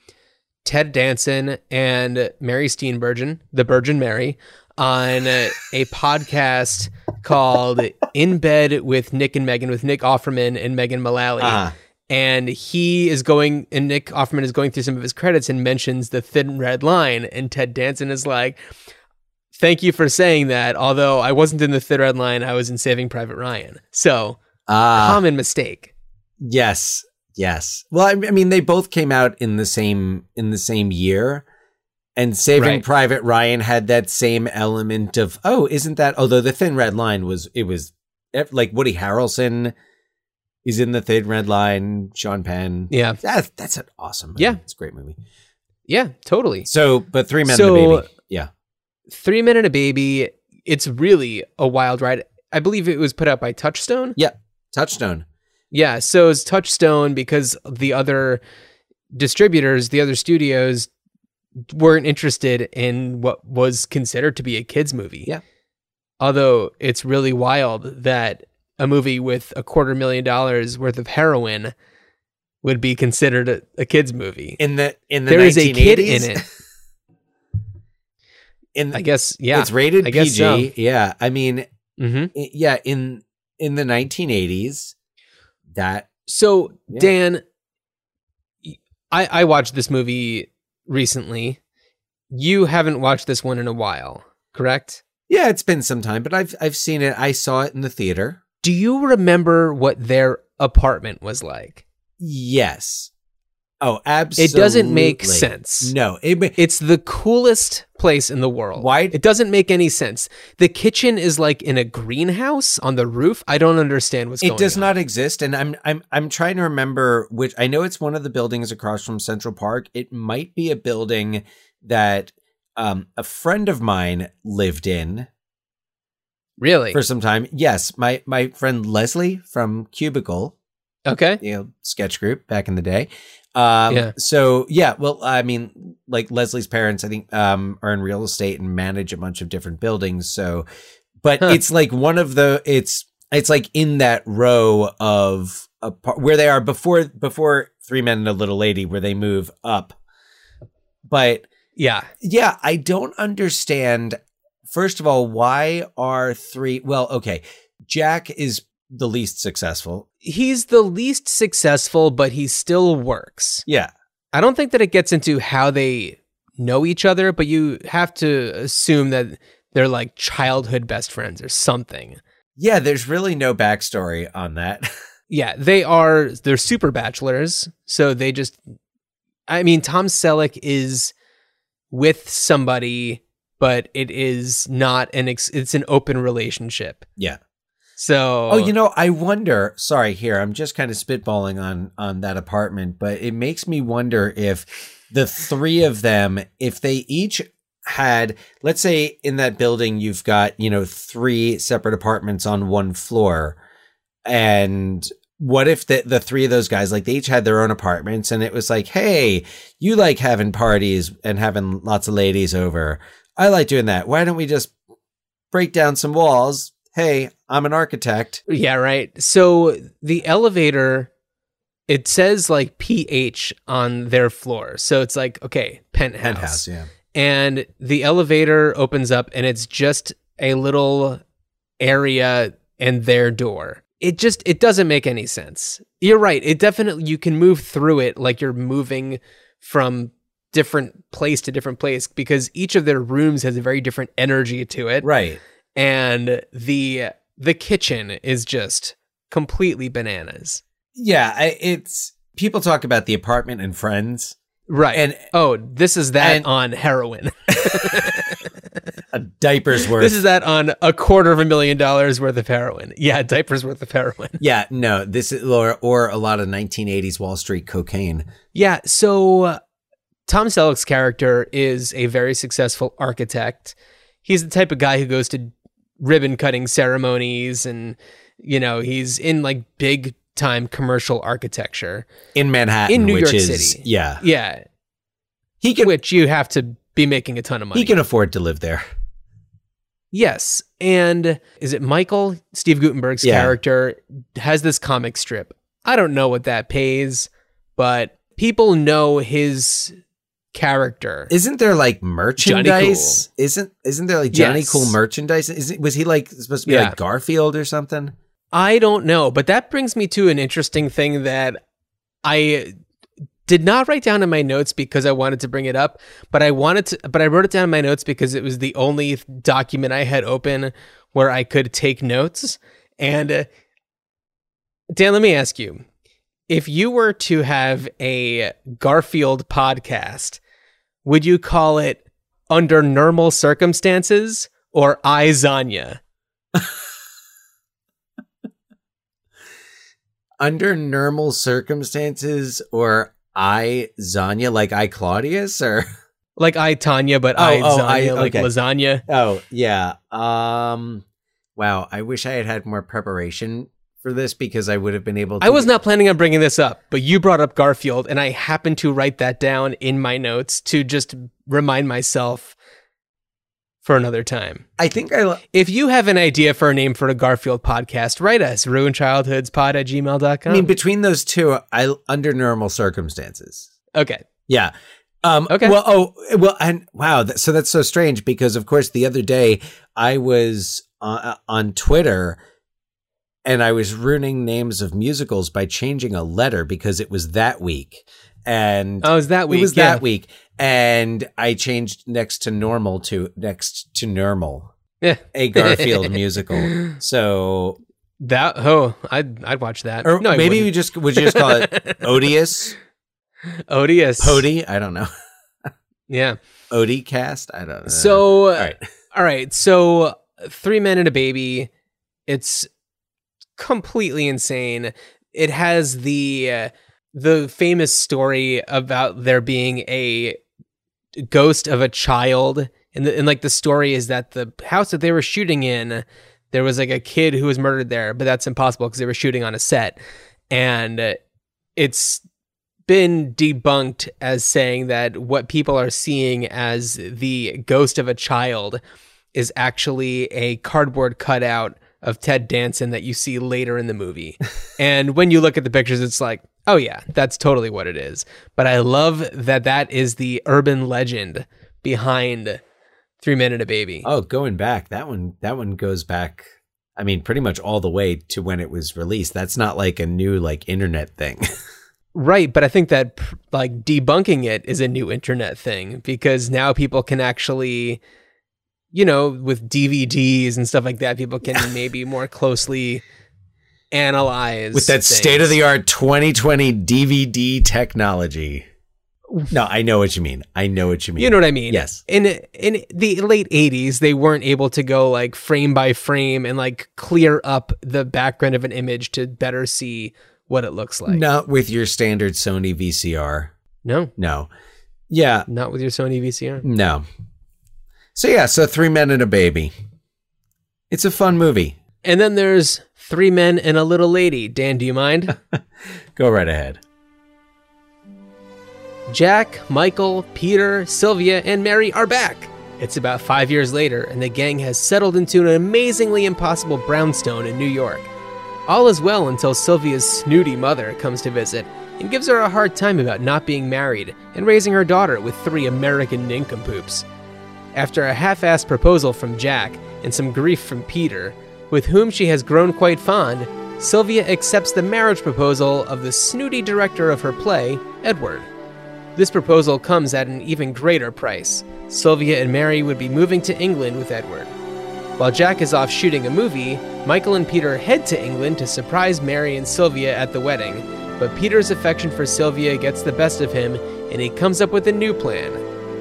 Ted Danson and Mary Steenburgen, the Virgin Mary, on a podcast called In Bed with Nick and Megan with Nick Offerman and Megan Mullally. Uh-huh. And he is going, and Nick Offerman is going through some of his credits and mentions the thin red line. And Ted Danson is like, Thank you for saying that. Although I wasn't in the thin red line, I was in Saving Private Ryan. So, Ah, common mistake. yes, yes. Well, I, I mean, they both came out in the same in the same year, and Saving Right. Private Ryan had that same element of oh, isn't that? Although the Thin Red Line was it was eh, like Woody Harrelson is in the Thin Red Line. Sean Penn. Yeah. That, that's an awesome. Movie. Yeah. it's a great movie. Yeah, totally. So, but Three Men So- and a Baby. Yeah. Three Men and a Baby, it's really a wild ride. I believe it was put out by Touchstone. Yeah, Touchstone. Yeah, so it's Touchstone because the other distributors, the other studios weren't interested in what was considered to be a kids movie. Yeah. Although it's really wild that a movie with a quarter million dollars worth of heroin would be considered a, a kids movie. In the in the There is a kid in it. In I guess yeah. it's rated I guess PG. so. Yeah, I mean, hmm i- yeah, in in the 1980s, that So Yeah. Dan, I I watched this movie recently. You haven't watched this one in a while, correct? yeah, it's been some time, but I've I've seen it. I saw it in the theater. Do you remember what their apartment was like? Yes. Oh, absolutely. It doesn't make sense. No, it, It's the coolest place in the world. Why- It doesn't make any sense. The kitchen is like in a greenhouse on the roof. I don't understand what's going on. it does on. not exist and i'm i'm i'm trying to remember which i know it's one of the buildings across from central park it might be a building that um a friend of mine lived in Really? for some time yes my my friend leslie from cubicle okay. you know sketch group back in the day um Yeah. so yeah well i mean like leslie's parents i think um are in real estate and manage a bunch of different buildings so but Huh. it's like one of the it's it's like in that row of a where they are before before three men and a little lady where they move up but Yeah. yeah i don't understand first of all why are three well okay jack is the least successful He's the least successful, but he still works. yeah I don't think that it gets into how they know each other, but you have to assume that they're like childhood best friends or something. Yeah, there's really no backstory on that. Yeah, they are they're super bachelors, so they just I mean Tom Selleck is with somebody, but it is not an ex, it's an open relationship. yeah. So Oh, you know, I wonder. Sorry, here I'm just kind of spitballing on on that apartment, but it makes me wonder if the three of them, if they each had, let's say, in that building, you've got you know three separate apartments on one floor, and what if the the three of those guys like they each had their own apartments and it was like hey you like having parties and having lots of ladies over i like doing that why don't we just break down some walls hey i'm an architect Yeah, right. So the elevator, it says like PH on their floor. So it's like, okay, penthouse. penthouse yeah And the elevator opens up and it's just a little area and their door. It just it doesn't make any sense. You're right. It definitely you can move through it like you're moving from different place to different place because each of their rooms has a very different energy to it right and the the kitchen is just completely bananas. yeah it's people talk about the apartment and friends Right. and oh, this is that and- on heroin. a diaper's worth this is that on a quarter of a million dollars worth of heroin. Yeah, diapers worth of heroin. yeah no this is or, or a lot of 1980s wall street cocaine Yeah, so uh, Tom Selleck's character is a very successful architect. He's the type of guy who goes to ribbon cutting ceremonies and you know, he's in like big time commercial architecture. in Manhattan, In New which York is City. yeah, Yeah, he can which you have to be making a ton of money. he can afford to live there. Yes. And is it Michael, Steve Guttenberg's Yeah. character, has this comic strip? I don't know what that pays, but people know his character. Isn't there like merchandise? Isn't isn't there like Johnny Yes. Cool merchandise? Is it, was he like supposed to be Yeah. like Garfield or something? I don't know, but that brings me to an interesting thing that I did not write down in my notes because I wanted to bring it up, but I wanted to but I wrote it down in my notes because it was the only document I had open where I could take notes. And uh, Dan, let me ask you. If you were to have a Garfield podcast, would you call it Under Normal Circumstances or I Zanya? Under normal circumstances, or I Zanya, like I Claudius, or Like I Tanya, but Oh, I oh, Zanya, I- like okay. lasagna. oh yeah. Um, wow. I wish I had had more preparation for this because I would have been able. to... I was not planning on bringing this up, but you brought up Garfield, and I happened to write that down in my notes to just remind myself for another time. I think I. If you have an idea for a name for a Garfield podcast, write us, ruinchildhoodspod at gmail.com. I mean, between those two, I under normal circumstances. okay. Yeah. Um, Okay. Well, oh, well, and wow. That, so that's so strange because, of course, the other day I was uh, on Twitter and I was ruining names of musicals by changing a letter because it was that week. And Oh, it was that week? it was yeah. that week. And I changed next to normal to next to Nermal, Yeah. a Garfield musical. So, That, oh, I'd, I'd watch that. or no, maybe we just, would you just call it Odious? Odious. Pody? I don't know. Yeah. Odie cast? I don't know. So, all right. All right, so three men and a baby. It's completely insane. It has the uh, the famous story about there being a ghost of a child, and the, and like the story is that the house that they were shooting in, there was like a kid who was murdered there, but that's impossible because they were shooting on a set, and uh, it's been debunked as saying that what people are seeing as the ghost of a child is actually a cardboard cutout of Ted Danson that you see later in the movie. and when you look at the pictures, it's like, oh yeah, that's totally what it is. But I love that that is the urban legend behind Three Men and a Baby. Oh, going back, that one that one goes back I mean pretty much all the way to when it was released. That's not like a new like internet thing. Right, but I think that like debunking it is a new internet thing because now people can actually you know, with DVDs and stuff like that, people can maybe more closely analyze With that state of the art 2020 DVD technology. No, I know what you mean. I know what you mean. You know what I mean? Yes. In in the late '80s, they weren't able to go like frame by frame and like clear up the background of an image to better see what it looks like. Not with your standard Sony VCR. no, No. Yeah, not with your Sony VCR. no. So yeah, so Three Men and a Baby. It's a fun movie. And then there's three men and a little lady. Dan, do you mind? Go right ahead. Jack, Michael, Peter, Sylvia, and Mary are back. It's about five years later, and the gang has settled into an amazingly impossible brownstone in New York. All is well until Sylvia's snooty mother comes to visit and gives her a hard time about not being married and raising her daughter with three American nincompoops. After a half assed proposal from Jack and some grief from Peter, with whom she has grown quite fond, Sylvia accepts the marriage proposal of the snooty director of her play, Edward. This proposal comes at an even greater price. Sylvia and Mary would be moving to England with Edward. While Jack is off shooting a movie, Michael and Peter head to England to surprise Mary and Sylvia at the wedding. But Peter's affection for Sylvia gets the best of him, and he comes up with a new plan.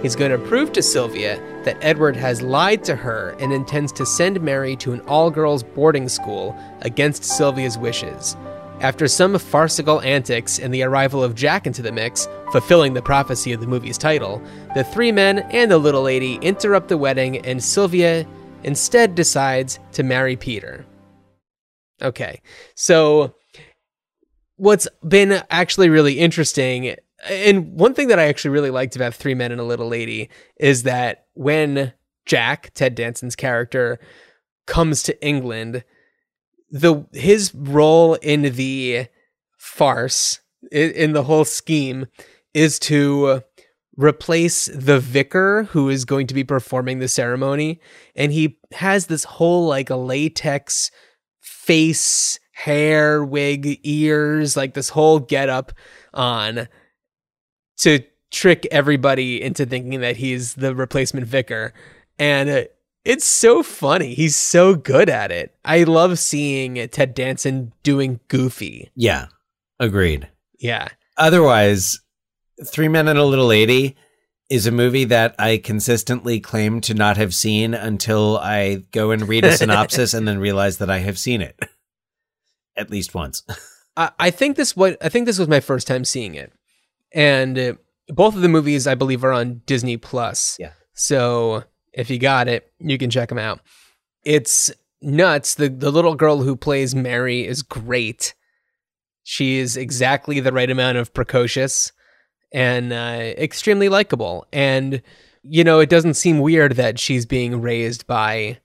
He's going to prove to Sylvia that Edward has lied to her and intends to send Mary to an all girls boarding school against Sylvia's wishes. After some farcical antics and the arrival of Jack into the mix, fulfilling the prophecy of the movie's title, the three men and the little lady interrupt the wedding and Sylvia instead decides to marry Peter. Okay, so what's been actually really interesting, and one thing that I actually really liked about Three Men and a Little Lady is that when Jack, Ted Danson's character, comes to England, the his role in the farce in the whole scheme is to replace the vicar who is going to be performing the ceremony. And he has this whole like a latex face hair wig ears like this whole get up on to trick everybody into thinking that he's the replacement vicar and uh, it's so funny he's so good at it i love seeing ted danson doing goofy Yeah. Agreed. yeah Otherwise, Three Men and a Little Lady is a movie that I consistently claim to not have seen until I go and read a synopsis and then realize that I have seen it. At least once. I, I think this what I think this was my first time seeing it, and uh, both of the movies I believe are on Disney Plus. Yeah. So if you got it, you can check them out. It's nuts. the The little girl who plays Mary is great. She is exactly the right amount of precocious and uh, extremely likable. And you know, it doesn't seem weird that she's being raised by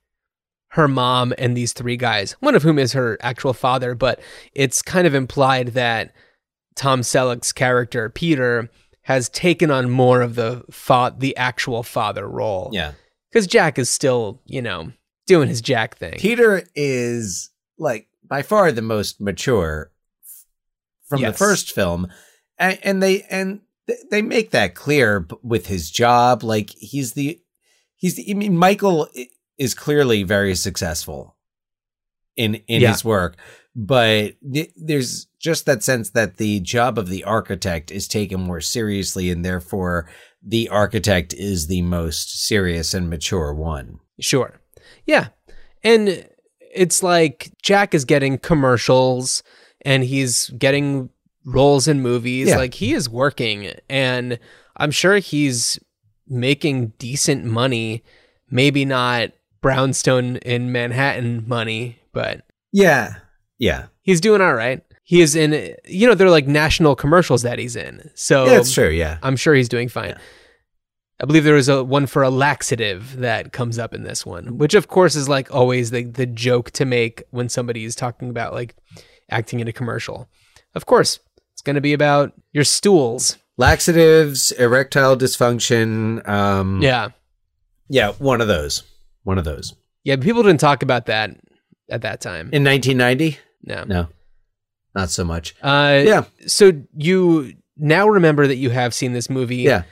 her mom and these three guys, one of whom is her actual father, but it's kind of implied that Tom Selleck's character, Peter, has taken on more of the fa- the actual father role. Yeah. Because Jack is still, you know, doing his Jack thing. Peter is like by far the most mature from Yes. the first film. And, and they and th- they make that clear with his job like he's the he's the, I mean Michael is clearly very successful in in Yeah. his work but th- there's just that sense that the job of the architect is taken more seriously and therefore the architect is the most serious and mature one. Sure. Yeah. And it's like Jack is getting commercials and he's getting roles in movies. Yeah. Like he is working and I'm sure he's making decent money. Maybe not brownstone in Manhattan money, but Yeah. Yeah. he's doing all right. He is in, you know, they're like national commercials that he's in. So Yeah, that's true. Yeah. I'm sure he's doing fine. I believe there was a one for a laxative that comes up in this one, which of course is like always the the joke to make when somebody is talking about like acting in a commercial. Of course, it's going to be about your stools. Laxatives, erectile dysfunction. Um, Yeah. Yeah. One of those. One of those. Yeah, people didn't talk about that at that time. In 1990? no. No. Not so much. Uh Yeah. so you now remember that you have seen this movie. Yeah.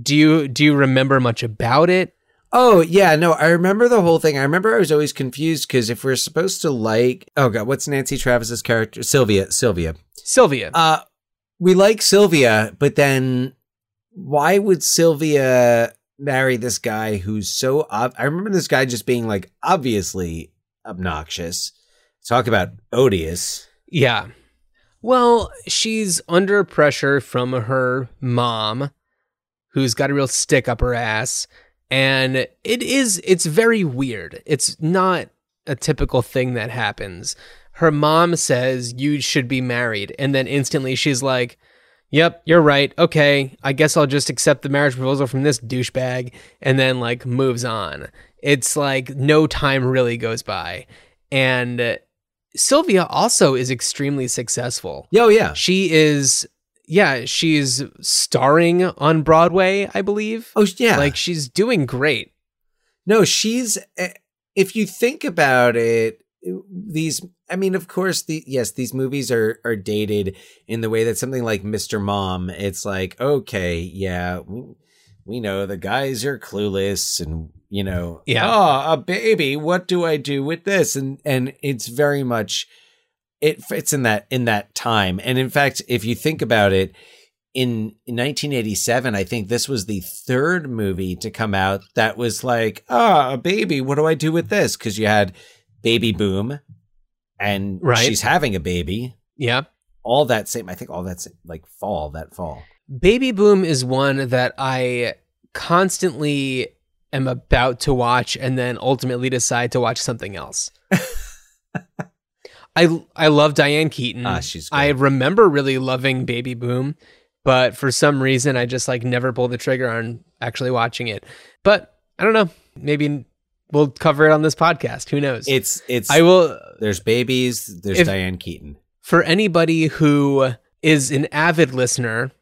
Do you do you remember much about it? Oh, yeah. No, I remember the whole thing. I remember I was always confused because if we're supposed to like, oh, God, what's Nancy Travis's character? Sylvia. Sylvia. Sylvia. Uh, we like Sylvia, but then why would Sylvia marry this guy who's so ob- I remember this guy just being like obviously obnoxious. Talk about odious. Yeah. Well, she's under pressure from her mom, who's got a real stick up her ass. And it is, it's very weird. It's not a typical thing that happens. Her mom says, You should be married. And then instantly she's like, Yep, you're right. Okay, I guess I'll just accept the marriage proposal from this douchebag and then like moves on. It's like no time really goes by. And uh, Sylvia also is extremely successful. Oh yeah. She is, yeah, she's starring on Broadway, I believe. Oh yeah. Like she's doing great. No, she's. eh, If you think about it, these. I mean, of course, the yes, these movies are are dated in the way that something like Mr. Mom. It's like okay, yeah, we, know the guys are clueless, and you know, Yeah. oh, a baby. What do I do with this? And and it's very much. It fits in that in that time, and in fact, if you think about it, in, in 1987, I think this was the third movie to come out that was like, ah, a baby. What do I do with this? Because you had Baby Boom, and Right. she's having a baby. Yeah. All that same, I think, all that's like fall that fall. Baby Boom is one that I constantly am about to watch and then ultimately decide to watch something else. I I love Diane Keaton. Ah, she's I remember really loving Baby Boom, but for some reason I just like never pulled the trigger on actually watching it. But I don't know. Maybe we'll cover it on this podcast. Who knows? It's it's I will there's babies, there's If- Diane Keaton. for anybody who is an avid listener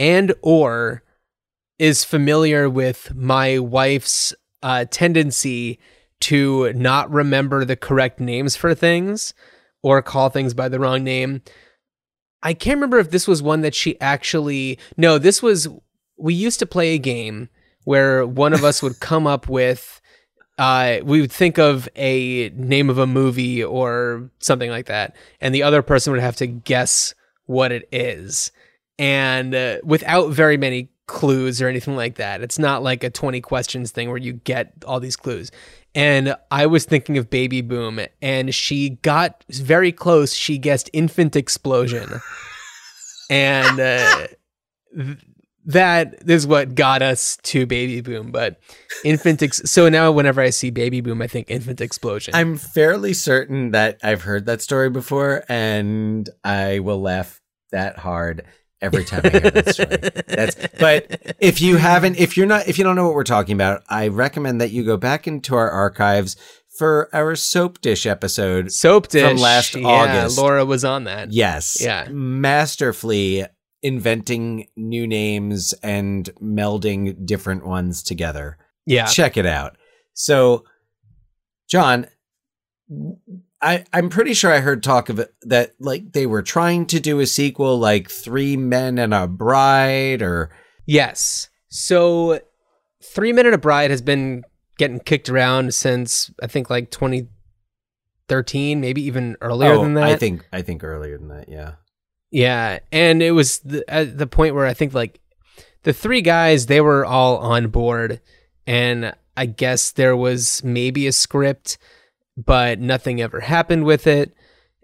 and or is familiar with my wife's uh, tendency to not remember the correct names for things or call things by the wrong name. I can't remember if this was one that she actually no this was we used to play a game where one of us would come up with uh, we would think of a name of a movie or something like that, and the other person would have to guess what it is, and uh, without very many clues or anything like that. It's not like a twenty questions thing where you get all these clues. And I was thinking of Baby Boom, and she got very close. She guessed Infant Explosion, and uh, th- that is what got us to Baby Boom. But Infant, ex- so now whenever I see Baby Boom, I think Infant Explosion. I'm fairly certain that I've heard that story before, and I will laugh that hard every time I hear that story. That's but if you haven't, if you're not, if you don't know what we're talking about, I recommend that you go back into our archives for our soap dish episode. Soap dish from last yeah, August. Laura was on that. Yes, Yeah. masterfully inventing new names and melding different ones together. Yeah, check it out. So, John, I I'm pretty sure I heard talk of it that like they were trying to do a sequel, like Three Men and a Bride, or Yes. So, Three Men and a Bride has been getting kicked around since I think like 2013, maybe even earlier oh, than that. I think I think earlier than that. Yeah. Yeah, and it was the, at the point where I think like the three guys they were all on board, and I guess there was maybe a script, but nothing ever happened with it,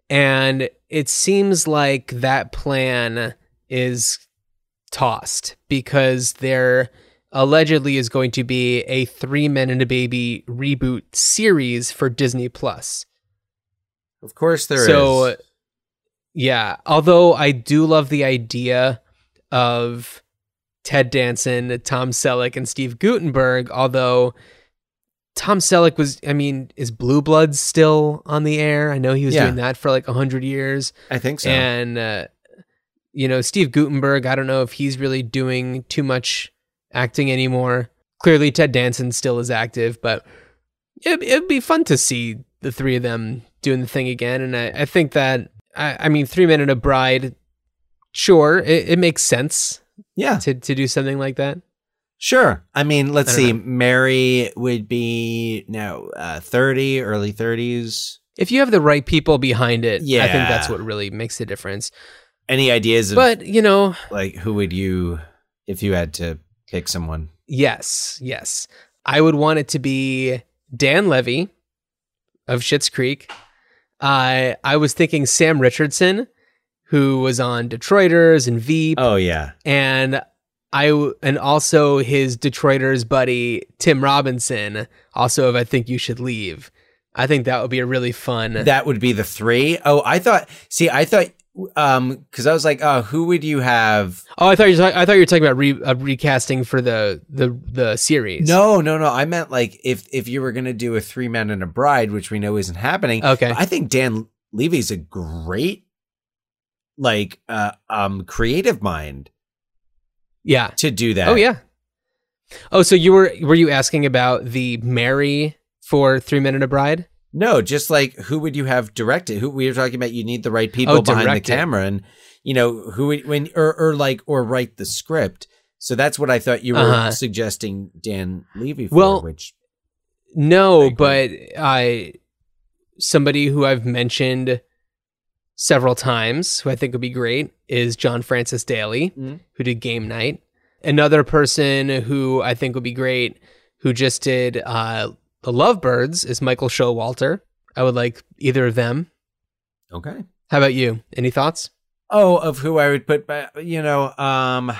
and it seems like that plan is tossed because there allegedly is going to be a Three Men and a Baby reboot series for Disney Plus. Of course there is. so yeah although i do love the idea of ted danson tom selleck and steve guttenberg although tom selleck was i mean is blue bloods still on the air? I know he was Yeah. doing that for like 100 years. I think so. and uh, you know steve guttenberg i don't know if he's really doing too much acting anymore. Clearly ted danson still is active but it, it'd be fun to see the three of them doing the thing again. And i, I think that I, I mean three men and a bride sure it, it makes sense yeah, to, to do something like that sure. I mean, let's I see. Mary would be now uh, thirty, early thirties. if you have the right people behind it yeah. i think that's what really makes the difference Any ideas of but you know like who would you if you had to pick someone? Yes, yes. I would want it to be Dan Levy of Schitt's Creek. I I was thinking Sam Richardson, who was on Detroiters and Veep, Oh yeah. and I and also his Detroiters buddy Tim Robinson, also of I Think You Should Leave. I think that would be a really fun. That would be the three. Oh, I thought. See, I thought. Um, because I was like, oh, who would you have? oh, I thought you were I thought you were talking about re- uh, recasting for the the the series. No, no, no. I meant like if if you were gonna do a three men and a bride, which we know isn't happening. Okay. I think Dan Levy's a great, like, uh, um, creative mind Yeah. to do that. Oh yeah. Oh, so you were were you asking about the Mary for Three Men and a Bride? No, just like who would you have directed? Who we were talking about? You need the right people Oh, behind the camera, and you know who would- when or or like or write the script. So that's what I thought you were Uh-huh. suggesting Dan Levy for. Well, which No, I but I somebody who I've mentioned several times, who I think would be great, is John Francis Daly, Mhm. who did Game Night. Another person who I think would be great, who just did uh, The Lovebirds, is Michael Showalter. I would like either of them. okay. How about you? Any thoughts? Oh, of who I would put, but you know, um,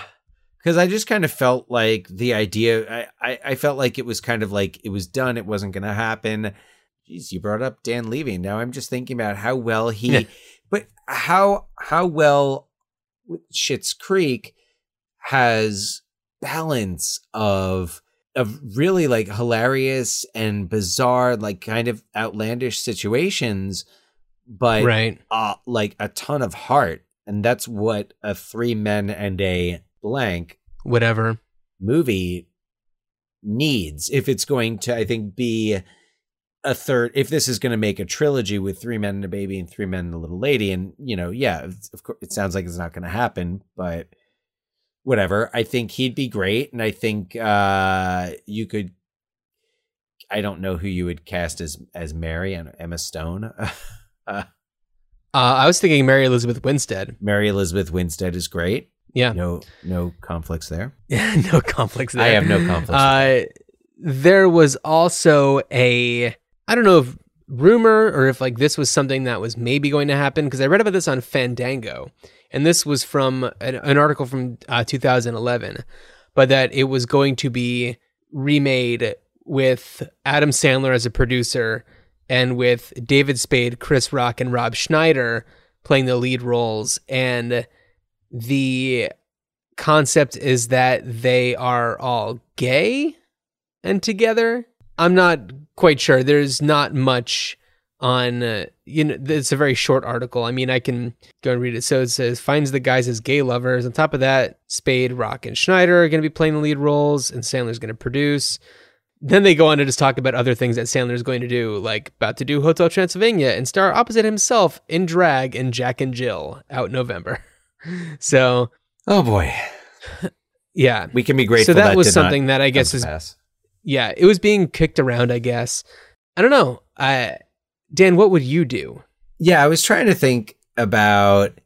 because I just kind of felt like the idea. I, I I felt like it was kind of like it was done. It wasn't going to happen. Jeez, you brought up Dan Levy. Now I'm just thinking about how well he. but how how well Schitt's Creek has balance of of really like hilarious and bizarre, like kind of outlandish situations, but right. uh, like a ton of heart, and that's what a three men and a blank Whatever. movie needs if it's going to i think be a third if this is going to make a trilogy with three men and a baby and three men and a little lady and you know yeah of course it sounds like it's not going to happen but whatever i think he'd be great and i think uh you could i don't know who you would cast as as mary and emma stone uh, Uh, I was thinking Mary Elizabeth Winstead. mary elizabeth winstead is great Yeah. no no conflicts there no conflicts there. i have no conflicts Uh, there was also a I don't know if rumor or if like this was something that was maybe going to happen because I read about this on Fandango, and this was from an, an article from uh, 2011, but that it was going to be remade with Adam Sandler as a producer and with David Spade, Chris Rock, and Rob Schneider playing the lead roles, and the concept is that they are all gay and together. I'm not quite sure. There's not much on uh, you know it's a very short article. I mean, I can go and read it. So it says finds the guys as gay lovers. On top of that, Spade, Rock, and Schneider are going to be playing the lead roles, and Sandler's going to produce. Then they go on to just talk about other things that Sandler's going to do, like about to do Hotel Transylvania and star opposite himself in drag in Jack and Jill out November. so oh boy yeah, we can be grateful so that, that was did not something that I guess is pass. Yeah, it was being kicked around, I guess. I don't know. I Dan, what would you do? Yeah, I was trying to think about.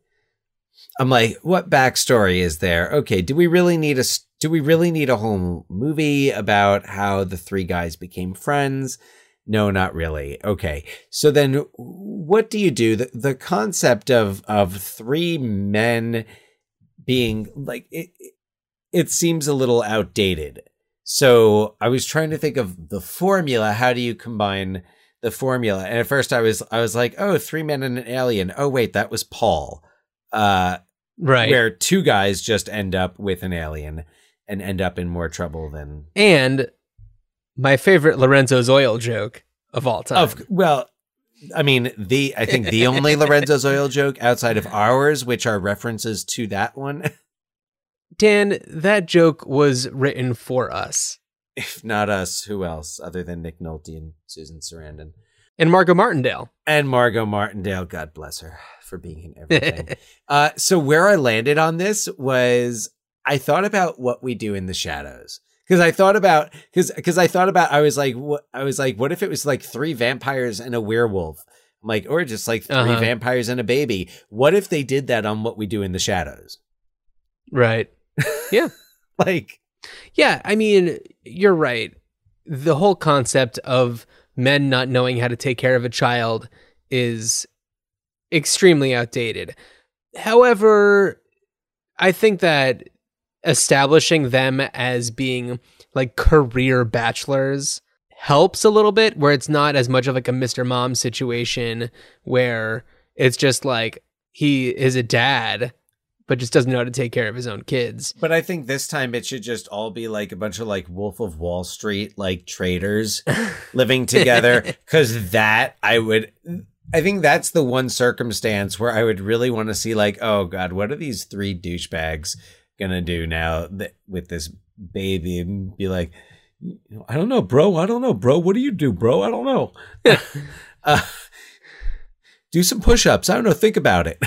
I'm like, what backstory is there? Okay, do we really need a do we really need a whole movie about how the three guys became friends? No, not really. Okay, so then what do you do? The the concept of of three men being like it, it- it seems a little outdated. So I was trying to think of the formula. How do you combine the formula? And at first I was I was like, oh, three men and an alien. Oh wait, that was Paul. Uh Right. where two guys just end up with an alien and end up in more trouble than and my favorite Lorenzo's oil joke of all time. of well I mean the I think the only Lorenzo's oil joke outside of ours, which are references to that one, Dan, that joke was written for us. if not us, who else other than Nick Nolte and Susan Sarandon And Margot Martindale. and Margot Martindale. God bless her for being in everything. uh, so where I landed on this was I thought about what we do in the shadows because I thought about because because I thought about I was like what I was like what if it was like three vampires and a werewolf. I'm like, or just like 3 Uh-huh. vampires and a baby. What if they did that on what we do in the shadows? Right. Like, Yeah, I mean, you're right. The whole concept of men not knowing how to take care of a child is extremely outdated. However, I think that establishing them as being like career bachelors helps a little bit where it's not as much of like a Mr. Mom situation where it's just like he is a dad but just doesn't know how to take care of his own kids. but I think this time it should just all be like a bunch of like Wolf of Wall Street like traders living together because that I would. I think that's the one circumstance where I would really want to see like, oh god, what are these three douchebags gonna do now that, with this baby and be like, I don't know, bro. I don't know, bro. What do you do, bro? I don't know. uh, do some push-ups. I don't know. Think about it.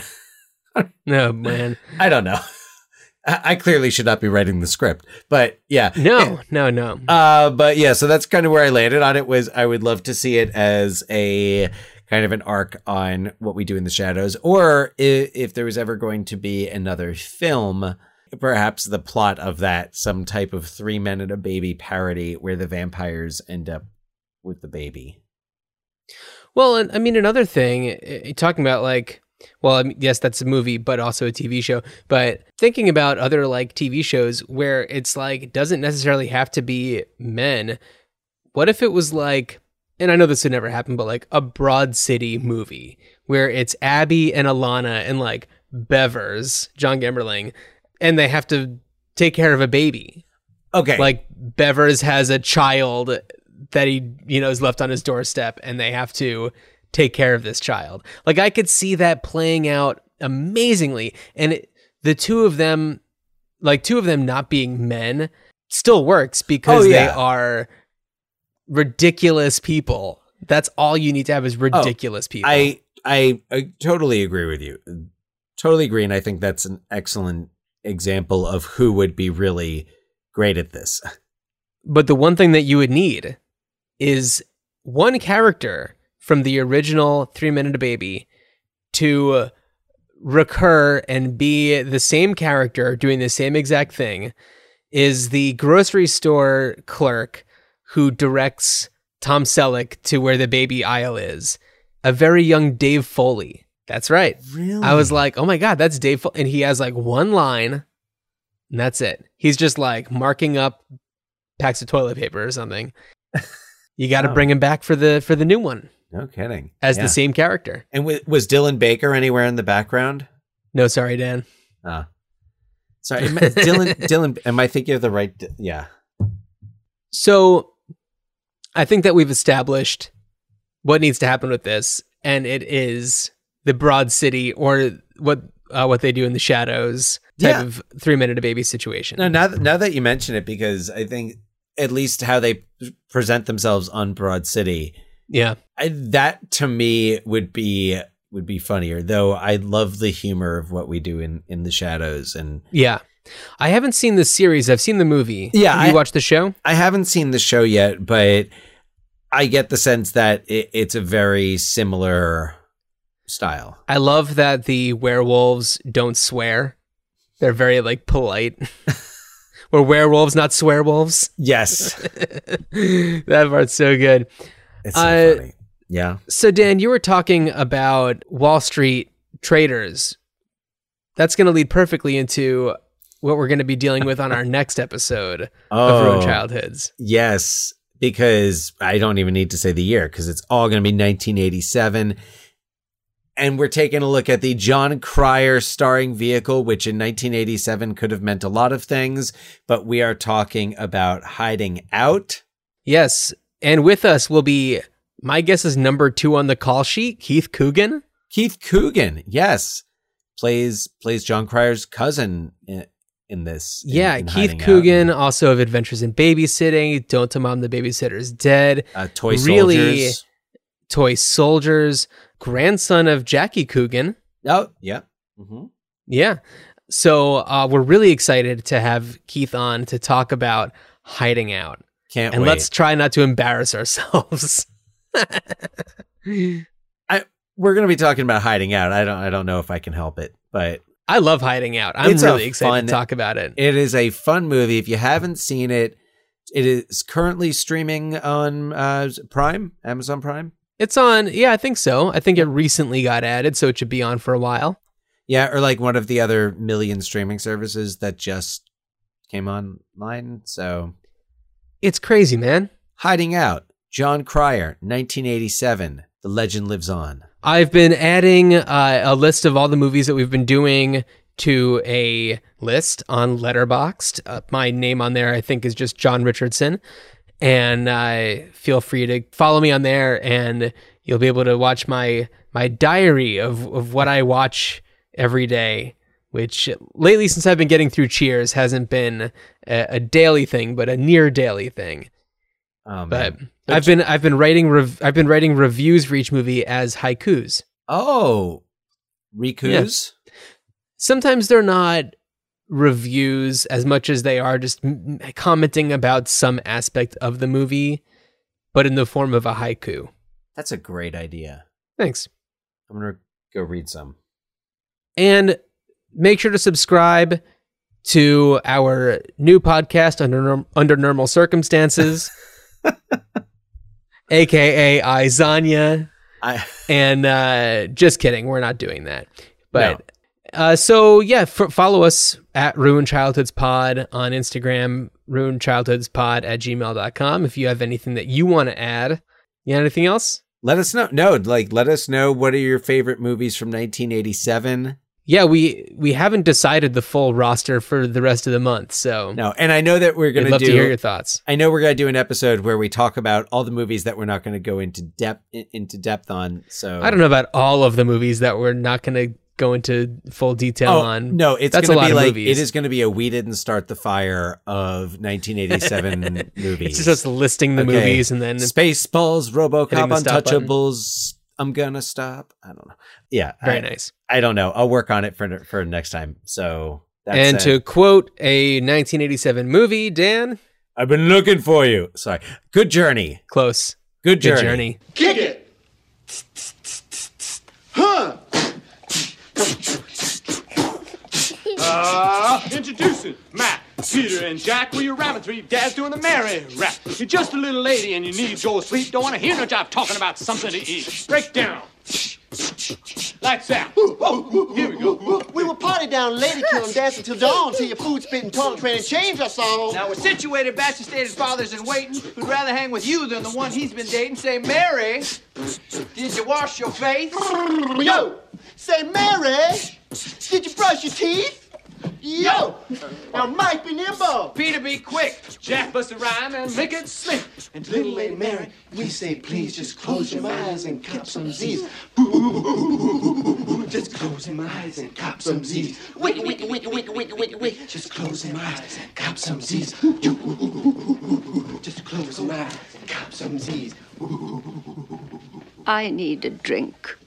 No, man. I don't know. I, clearly should not be writing the script, but yeah, No, no, no. uh, but yeah, so that's kind of where I landed on it. Was I would love to see it as a kind of an arc on what we do in the shadows, or if, if there was ever going to be another film, perhaps the plot of that, some type of three men and a baby parody where the vampires end up with the baby. Well, and I mean, another thing, talking about like, well, I mean, yes, that's a movie, but also a TV show. But thinking about other like TV shows where it's like, doesn't necessarily have to be men. What if it was like and I know this would never happen, but like a Broad City movie where it's Abbi and Ilana and like Bevers, John Gemberling, and they have to take care of a baby. Okay. Like Bevers has a child that he, you know, is left on his doorstep and they have to take care of this child. Like I could see that playing out amazingly. And it, the two of them, like two of them not being men, still works because Oh, they are ridiculous people. That's all you need to have is oh, ridiculous people. Oh, I, I I totally agree with you. Totally agree, and I think that's an excellent example of who would be really great at this. But the one thing that you would need is one character from the original Three Minute Baby to recur and be the same character doing the same exact thing is the grocery store clerk who directs Tom Selleck to where the baby aisle is. A very young Dave Foley. That's right. Really? I was like, oh my God, that's Dave. Fo-. And he has like one line, and that's it. He's just like marking up packs of toilet paper or something. You got to Oh. bring him back for the for the new one no kidding. as Yeah. the same character. And w- was Dylan Baker anywhere in the background? No, sorry, Dan. Ah, sorry, Dylan. Dylan, am I thinking of the right? Yeah. So I think that we've established what needs to happen with this, and it is the Broad City or what uh, what they do in the shadows type Yeah. of Three Men and a Baby situation. No, now that, now that you mention it, because I think at least how they present themselves on Broad City, Yeah. I, that to me would be would be funnier. Though I love the humor of what we do in in the shadows, and Yeah. I haven't seen the series. I've seen the movie. Yeah, Have you I- watched the show? I haven't seen the show yet, but I get the sense that it, it's a very similar style. I love that the werewolves don't swear. They're very like polite. We're werewolves, not swearwolves. Yes, that part's so good. It's so Uh, funny. Yeah. So Dan, you were talking about Wall Street traders. That's going to lead perfectly into what we're going to be dealing with on our next episode of Ruined Childhoods. Yes, because I don't even need to say the year because it's all going to be 1987. And we're taking a look at the Jon Cryer starring vehicle, which in 1987 could have meant a lot of things, but we are talking about hiding out. Yes, and with us will be my guess is number two on the call sheet, Keith Coogan. Keith Coogan, yes, plays plays Jon Cryer's cousin in, in this. in- Yeah, in Keith Out. Coogan, also of Adventures in Babysitting, Don't Tell Mom the Babysitter's Dead, uh, Toy really- Soldiers. Toy Soldiers, grandson of Jackie Coogan. Oh, yeah. hmm Yeah. So uh, we're really excited to have Keith on to talk about hiding out. Can't and wait. let's try not to embarrass ourselves. We're going to be talking about hiding out. I don't. I don't know if I can help it, but I love hiding out. I'm really excited fun- to talk about it. It is a fun movie. If you haven't seen it, it is currently streaming on uh, Prime, Amazon Prime. It's on, yeah, I think so. I think it recently got added, so it should be on for a while. Yeah, or like one of the other million streaming services that just came online. So, It's crazy, man. Hiding Out, Jon Cryer, 1987. The legend lives on. I've been adding uh, a list of all the movies that we've been doing to a list on Letterboxd. Uh, my name on there, I think, is just John Richardson. And uh, feel free to follow me on there, and you'll be able to watch my my diary of, of what I watch every day. Which lately, since I've been getting through Cheers, hasn't been a, a daily thing, but a near daily thing. Oh, But. I've been I've been writing rev- I've been writing reviews for each movie as haikus. Oh, Riku's? sometimes they're not reviews as much as they are just m- commenting about some aspect of the movie, but in the form of a haiku. That's a great idea. Thanks. I'm going to go read some. And make sure to subscribe to our new podcast under under normal circumstances, aka I Zanya. I And uh, just kidding, we're not doing that. But uh, so yeah, f- follow us at Ruin Childhoods Pod on Instagram, Ruin Childhoods Pod at gmail.com. If you have anything that you want to add, You got anything else? Let us know. No, like let us know what are your favorite movies from 1987. Yeah, we we haven't decided the full roster for the rest of the month, so No, and I know that we're I'd gonna love do. to hear your thoughts. I know we're gonna do an episode where we talk about all the movies that we're not gonna go into depth into depth on. So I don't know about all of the movies that we're not going to go into full detail Oh on. no, it's That's gonna a lot be of like movies. it is gonna be a we didn't start the fire of 1987 movies. It's just us listing the Okay. movies and then Spaceballs, RoboCop, the stop button. Untouchables. I'm gonna stop. I don't know. Yeah, very I, nice. I don't know. I'll work on it for for next time. So that's and it. to quote a 1987 movie, Dan, I've been looking for you. Sorry. Good journey. close. Good Good journey. journey. Kick it! Huh! Uh, introducing Matt, Peter, and Jack. Well, you're ramming three dads doing the merry rap. You're just a little lady and you need your sleep. Don't want to hear no job talking about something to eat. Break down. Lights out. Here we go. We will party down Lady Kill and dance until dawn till your food spitting toilet train and change our song. Now, we're situated bachelor stated fathers in waiting who'd rather hang with you than the one he's been dating. Say, Mary, did you wash your face? Yo, say Mary, did you brush your teeth? Yo, now Mike be nimble. Peter, be quick. Jack bust a rhyme and make it slick. And little Lady Mary, we say please just close your eyes and cop some Z's. Just close your eyes and cop some Z's. Wiki, wiki, wiki, wiki, wiki, wiki, wiki. Just close your eyes and cop some Z's. Just close your eyes and cop some Z's. I need a drink.